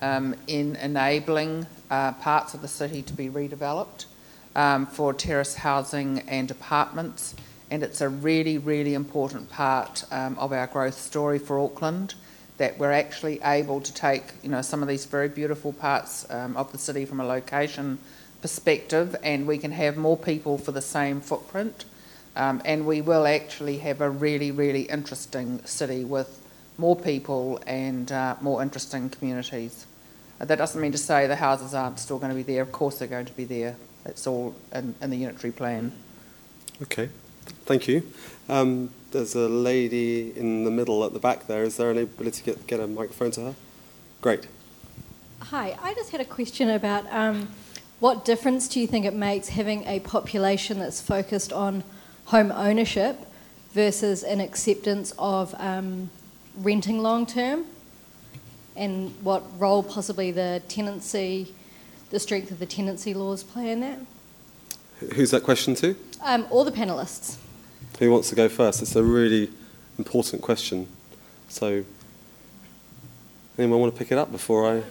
um, in enabling uh, parts of the city to be redeveloped um, for terrace housing and apartments. And it's a really, really important part um, of our growth story for Auckland that we're actually able to take, you know, some of these very beautiful parts um, of the city from a location perspective, and we can have more people for the same footprint. Um, and we will actually have a really, really interesting city with more people and uh, more interesting communities. Uh, that doesn't mean to say the houses aren't still going to be there. Of course, they're going to be there. It's all in, in the unitary plan. Okay, thank you. Um, there's a lady in the middle at the back there. Is there any ability to get, get a microphone to her? Great. Hi, I just had a question about um, what difference do you think it makes having a population that's focused on home ownership versus an acceptance of um, renting long term, and what role possibly the tenancy, the strength of the tenancy laws play in that. Who's that question to? Um, all the panelists. Who wants to go first? It's a really important question. So, anyone want to pick it up before I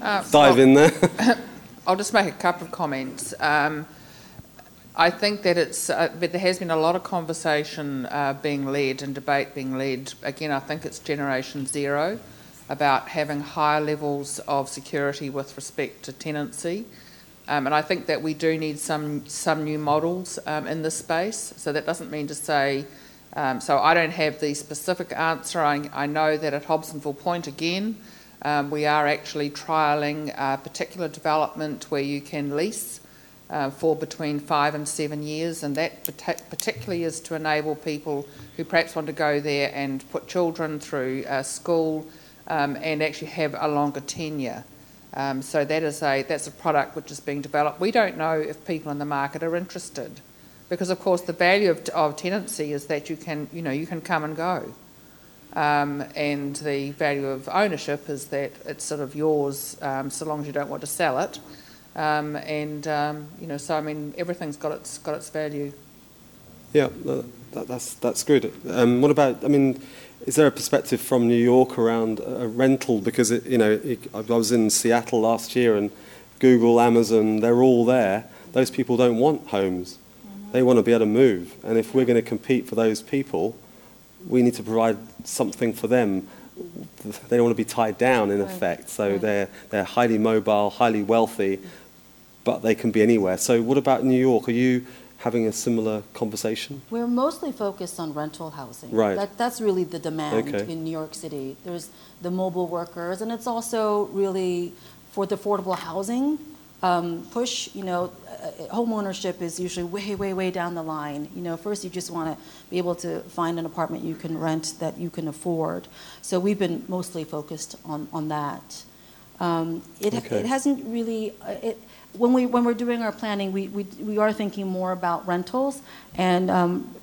Uh, dive well, in there? <laughs> <laughs> I'll just make a couple of comments. Um, I think that it's, uh, but there has been a lot of conversation uh, being led and debate being led. Again, I think it's Generation Zero about having higher levels of security with respect to tenancy. Um, and I think that we do need some some new models um, in this space. So that doesn't mean to say. Um, so I don't have the specific answer. I, I know that at Hobsonville Point again, um, we are actually trialling a particular development where you can lease uh, for between five and seven years, and that particularly is to enable people who perhaps want to go there and put children through uh, school um, and actually have a longer tenure. Um, so that is a that's a product which is being developed. We don't know if people in the market are interested, because of course the value of, of tenancy is that you can you know you can come and go. Um, and the value of ownership is that it's sort of yours um, so long as you don't want to sell it. Um, and um, you know, so I mean, everything's got its got its value. Yeah, that, that's that's good. Um, what about? I mean, is there a perspective from New York around a rental? Because it, you know, it, I was in Seattle last year, and Google, Amazon, they're all there. Those people don't want homes; mm-hmm. they want to be able to move. And if we're going to compete for those people, we need to provide something for them. They don't want to be tied down, in effect. So they're they're highly mobile, highly wealthy, but they can be anywhere. So what about New York? Are you having a similar conversation? We're mostly focused on rental housing. Right. That, that's really the demand okay. in New York City. There's the mobile workers, and it's also really for the affordable housing um, push. You know, uh, home ownership is usually way, way, way down the line. You know, first you just want to be able to find an apartment you can rent that you can afford. So we've been mostly focused on on that. Um, it, okay. it hasn't really. Uh, it, when we when we're doing our planning, we we, we are thinking more about rentals, and um,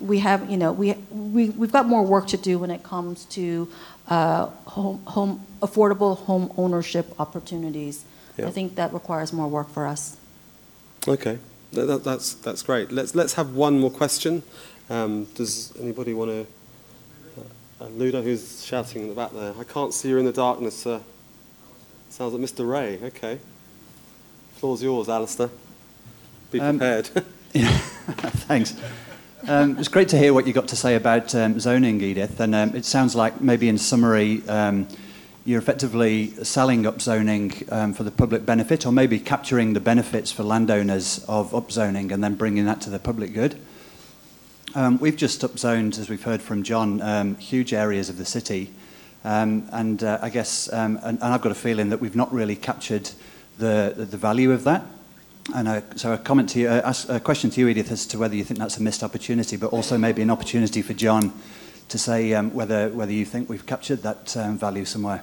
we have you know we we we've got more work to do when it comes to uh, home home affordable home ownership opportunities. I think that requires more work for us. Okay, that, that's that's great. Let's let's have one more question. Um, does anybody want to? Uh, Ludo, who's shouting in the back there. I can't see you in the darkness, sir. Sounds like Mr. Ray. Okay floor's yours, Alistair. Be um, prepared. Um, <laughs> yeah, thanks. Um, it's great to hear what you got to say about um, zoning, Edith. And um, it sounds like maybe in summary, um, you're effectively selling up zoning um, for the public benefit, or maybe capturing the benefits for landowners of upzoning and then bringing that to the public good. we've just upzoned, as we've heard from John, huge areas of the city. and uh, I guess, and, and I've got a feeling that we've not really captured the, the value of that. And uh, so a comment to you, uh, ask, a question to you, Edith, as to whether you think that's a missed opportunity, but also maybe an opportunity for John to say um, whether whether you think we've captured that um, value somewhere.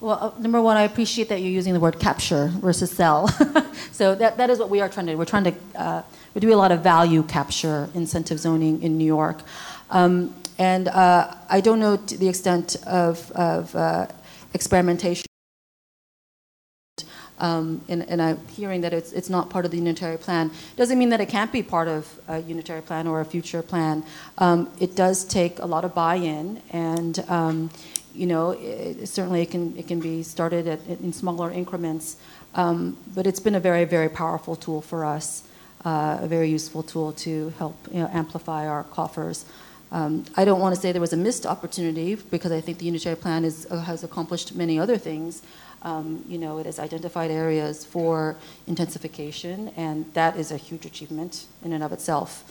Well, uh, number one, I appreciate that you're using the word capture versus sell. <laughs> so that, that is what we are trying to do. We're trying to uh, we do a lot of value capture incentive zoning in New York, um, and uh, I don't know to the extent of, of uh, experimentation um, and, and, I'm hearing that it's, it's not part of the unitary plan. Doesn't mean that it can't be part of a unitary plan or a future plan. Um, it does take a lot of buy-in, and um, you know, it, certainly it can it can be started at, in smaller increments. Um, but it's been a very very powerful tool for us, uh, a very useful tool to help you know, amplify our coffers. Um, I don't want to say there was a missed opportunity because I think the unitary plan is, uh, has accomplished many other things. Um, you know, it has identified areas for intensification, and that is a huge achievement in and of itself.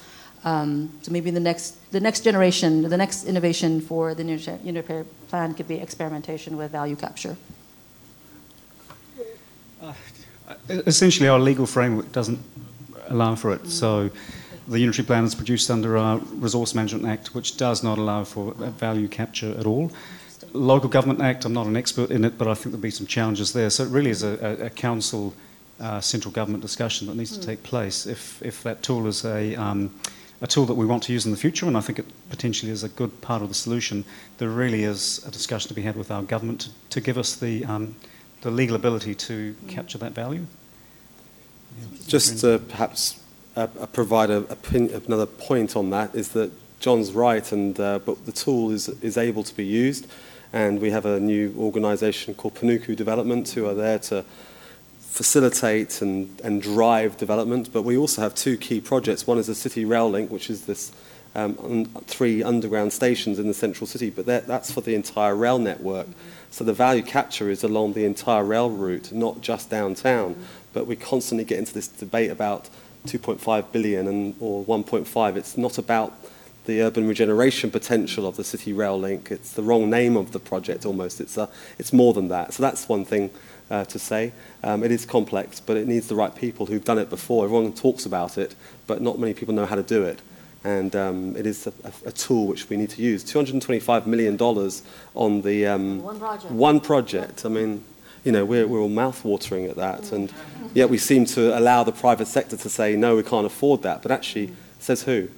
Um, so maybe the next, the next generation, the next innovation for the unitary plan could be experimentation with value capture. Uh, essentially, our legal framework doesn't allow for it. So the unitary plan is produced under our Resource Management Act, which does not allow for value capture at all local government act, I'm not an expert in it, but I think there'll be some challenges there. So it really is a, a, a council uh, central government discussion that needs mm. to hmm. take place. If, if that tool is a, um, a tool that we want to use in the future, and I think it potentially is a good part of the solution. There really is a discussion to be had with our government to, to give us the, um, the legal ability to capture that value. Yeah. Just to perhaps uh, uh provide a, a pin, another point on that is that John's right, and uh, but the tool is is able to be used, And we have a new organisation called Panuku Development who are there to facilitate and, and drive development. But we also have two key projects. One is the City Rail Link, which is this um, un three underground stations in the central city, but that, that's for the entire rail network. Mm -hmm. So the value capture is along the entire rail route, not just downtown. Mm -hmm. But we constantly get into this debate about 2.5 billion and or 1.5. It's not about the urban regeneration potential of the city rail link. It's the wrong name of the project almost. It's, a, it's more than that. So that's one thing uh, to say. Um, it is complex, but it needs the right people who've done it before. Everyone talks about it, but not many people know how to do it. And um, it is a, a, tool which we need to use. $225 million on the um, one, project. one project. I mean, you know, we're, we're all mouth-watering at that. And yet we seem to allow the private sector to say, no, we can't afford that. But actually, says who?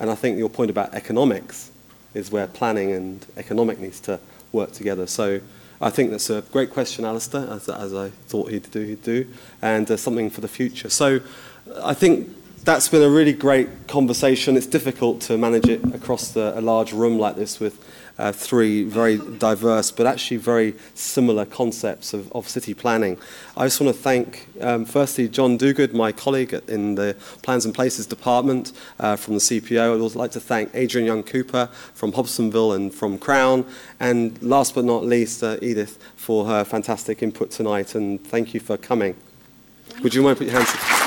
And I think your point about economics is where planning and economic needs to work together. So I think that's a great question, Alistair, as, as I thought he'd do, he'd do, and uh, something for the future. So I think that's been a really great conversation. It's difficult to manage it across the, a large room like this with uh, three very diverse but actually very similar concepts of, of city planning. I just want to thank, um, firstly, John Duguid, my colleague in the Plans and Places Department uh, from the CPO. I'd also like to thank Adrienne Young-Cooper from Hobsonville and from Crown. And last but not least, uh, Edith, for her fantastic input tonight. And thank you for coming. Would you mind put your hands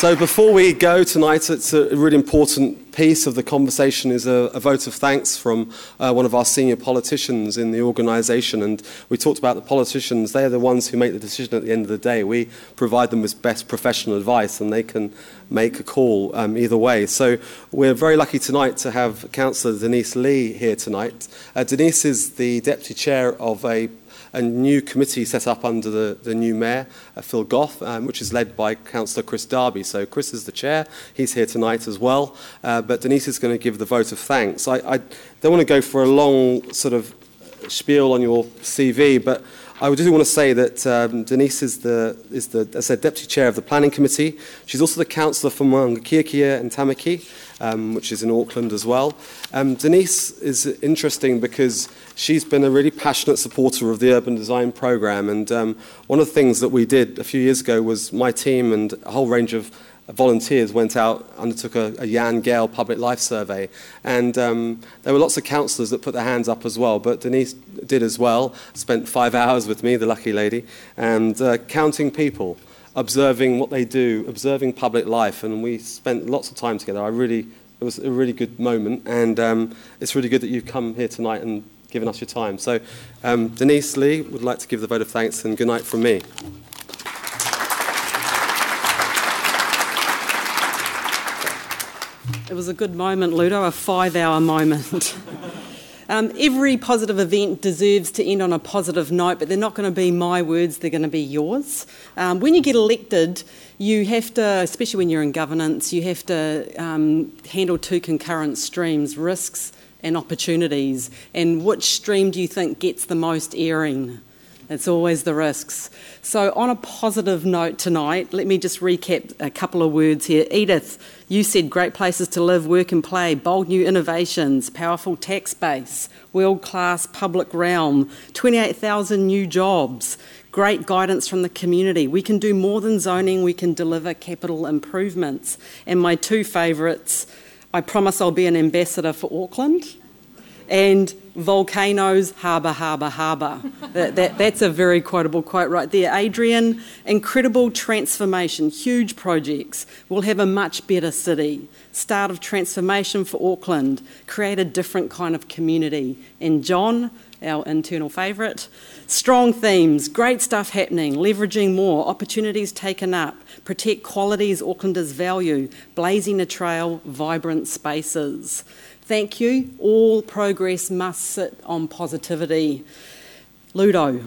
So before we go tonight, it's a really important piece of the conversation is a, a vote of thanks from uh, one of our senior politicians in the organisation. And we talked about the politicians; they are the ones who make the decision at the end of the day. We provide them with best professional advice, and they can make a call um, either way. So we're very lucky tonight to have Councillor Denise Lee here tonight. Uh, Denise is the deputy chair of a a new committee set up under the, the new mayor, uh, Phil Goff, um, which is led by Councillor Chris Darby. So Chris is the chair. He's here tonight as well. Uh, but Denise is going to give the vote of thanks. I, I don't want to go for a long sort of spiel on your CV, but I just want to say that um, Denise is the, is the, as I said, deputy chair of the planning committee. She's also the councillor for Mangakirkia and Tamaki. Um, which is in Auckland as well. Um, Denise is interesting because she's been a really passionate supporter of the urban design program. And um, one of the things that we did a few years ago was my team and a whole range of volunteers went out, undertook a, a Jan Gehl public life survey. And um, there were lots of councillors that put their hands up as well, but Denise did as well, spent five hours with me, the lucky lady, and uh, counting people, observing what they do, observing public life. And we spent lots of time together. I really, it was a really good moment. And um, it's really good that you've come here tonight and given us your time. So um, Denise Lee would like to give the vote of thanks and good night from me. It was a good moment, Ludo, a five hour moment. <laughs> um, every positive event deserves to end on a positive note, but they're not going to be my words, they're going to be yours. Um, when you get elected, you have to, especially when you're in governance, you have to um, handle two concurrent streams risks and opportunities. And which stream do you think gets the most airing? It's always the risks. So, on a positive note tonight, let me just recap a couple of words here. Edith, you said great places to live, work, and play, bold new innovations, powerful tax base, world class public realm, 28,000 new jobs, great guidance from the community. We can do more than zoning, we can deliver capital improvements. And my two favourites I promise I'll be an ambassador for Auckland. And volcanoes, harbour, harbour, harbour. that, that, that's a very quotable quote right there. Adrienne, incredible transformation, huge projects. We'll have a much better city. Start of transformation for Auckland, create a different kind of community. And John, our internal favourite, strong themes, great stuff happening, leveraging more, opportunities taken up, protect qualities Aucklanders value, blazing a trail, vibrant spaces. Thank you. All progress must sit on positivity. Ludo,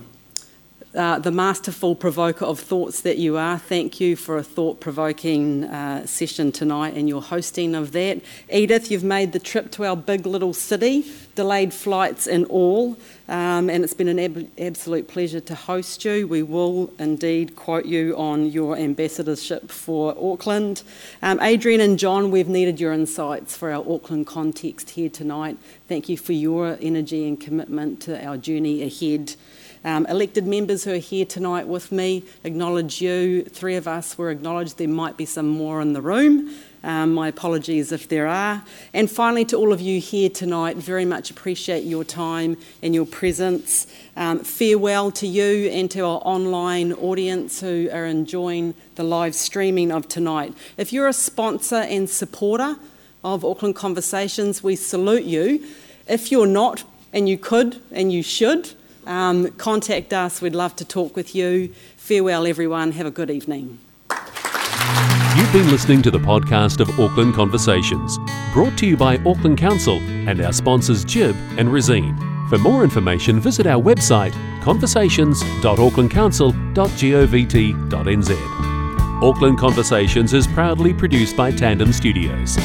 uh, the masterful provoker of thoughts that you are, thank you for a thought provoking uh, session tonight and your hosting of that. Edith, you've made the trip to our big little city, delayed flights and all, um, and it's been an ab- absolute pleasure to host you. We will indeed quote you on your ambassadorship for Auckland. Um, Adrienne and John, we've needed your insights for our Auckland context here tonight. Thank you for your energy and commitment to our journey ahead. Um, elected members who are here tonight with me acknowledge you. Three of us were acknowledged. There might be some more in the room. Um, my apologies if there are. And finally, to all of you here tonight, very much appreciate your time and your presence. Um, farewell to you and to our online audience who are enjoying the live streaming of tonight. If you're a sponsor and supporter of Auckland Conversations, we salute you. If you're not, and you could and you should, um, contact us. We'd love to talk with you. Farewell, everyone. Have a good evening. Been listening to the podcast of Auckland Conversations, brought to you by Auckland Council and our sponsors Jib and Resene. For more information, visit our website conversations.aucklandcouncil.govt.nz. Auckland Conversations is proudly produced by Tandem Studios.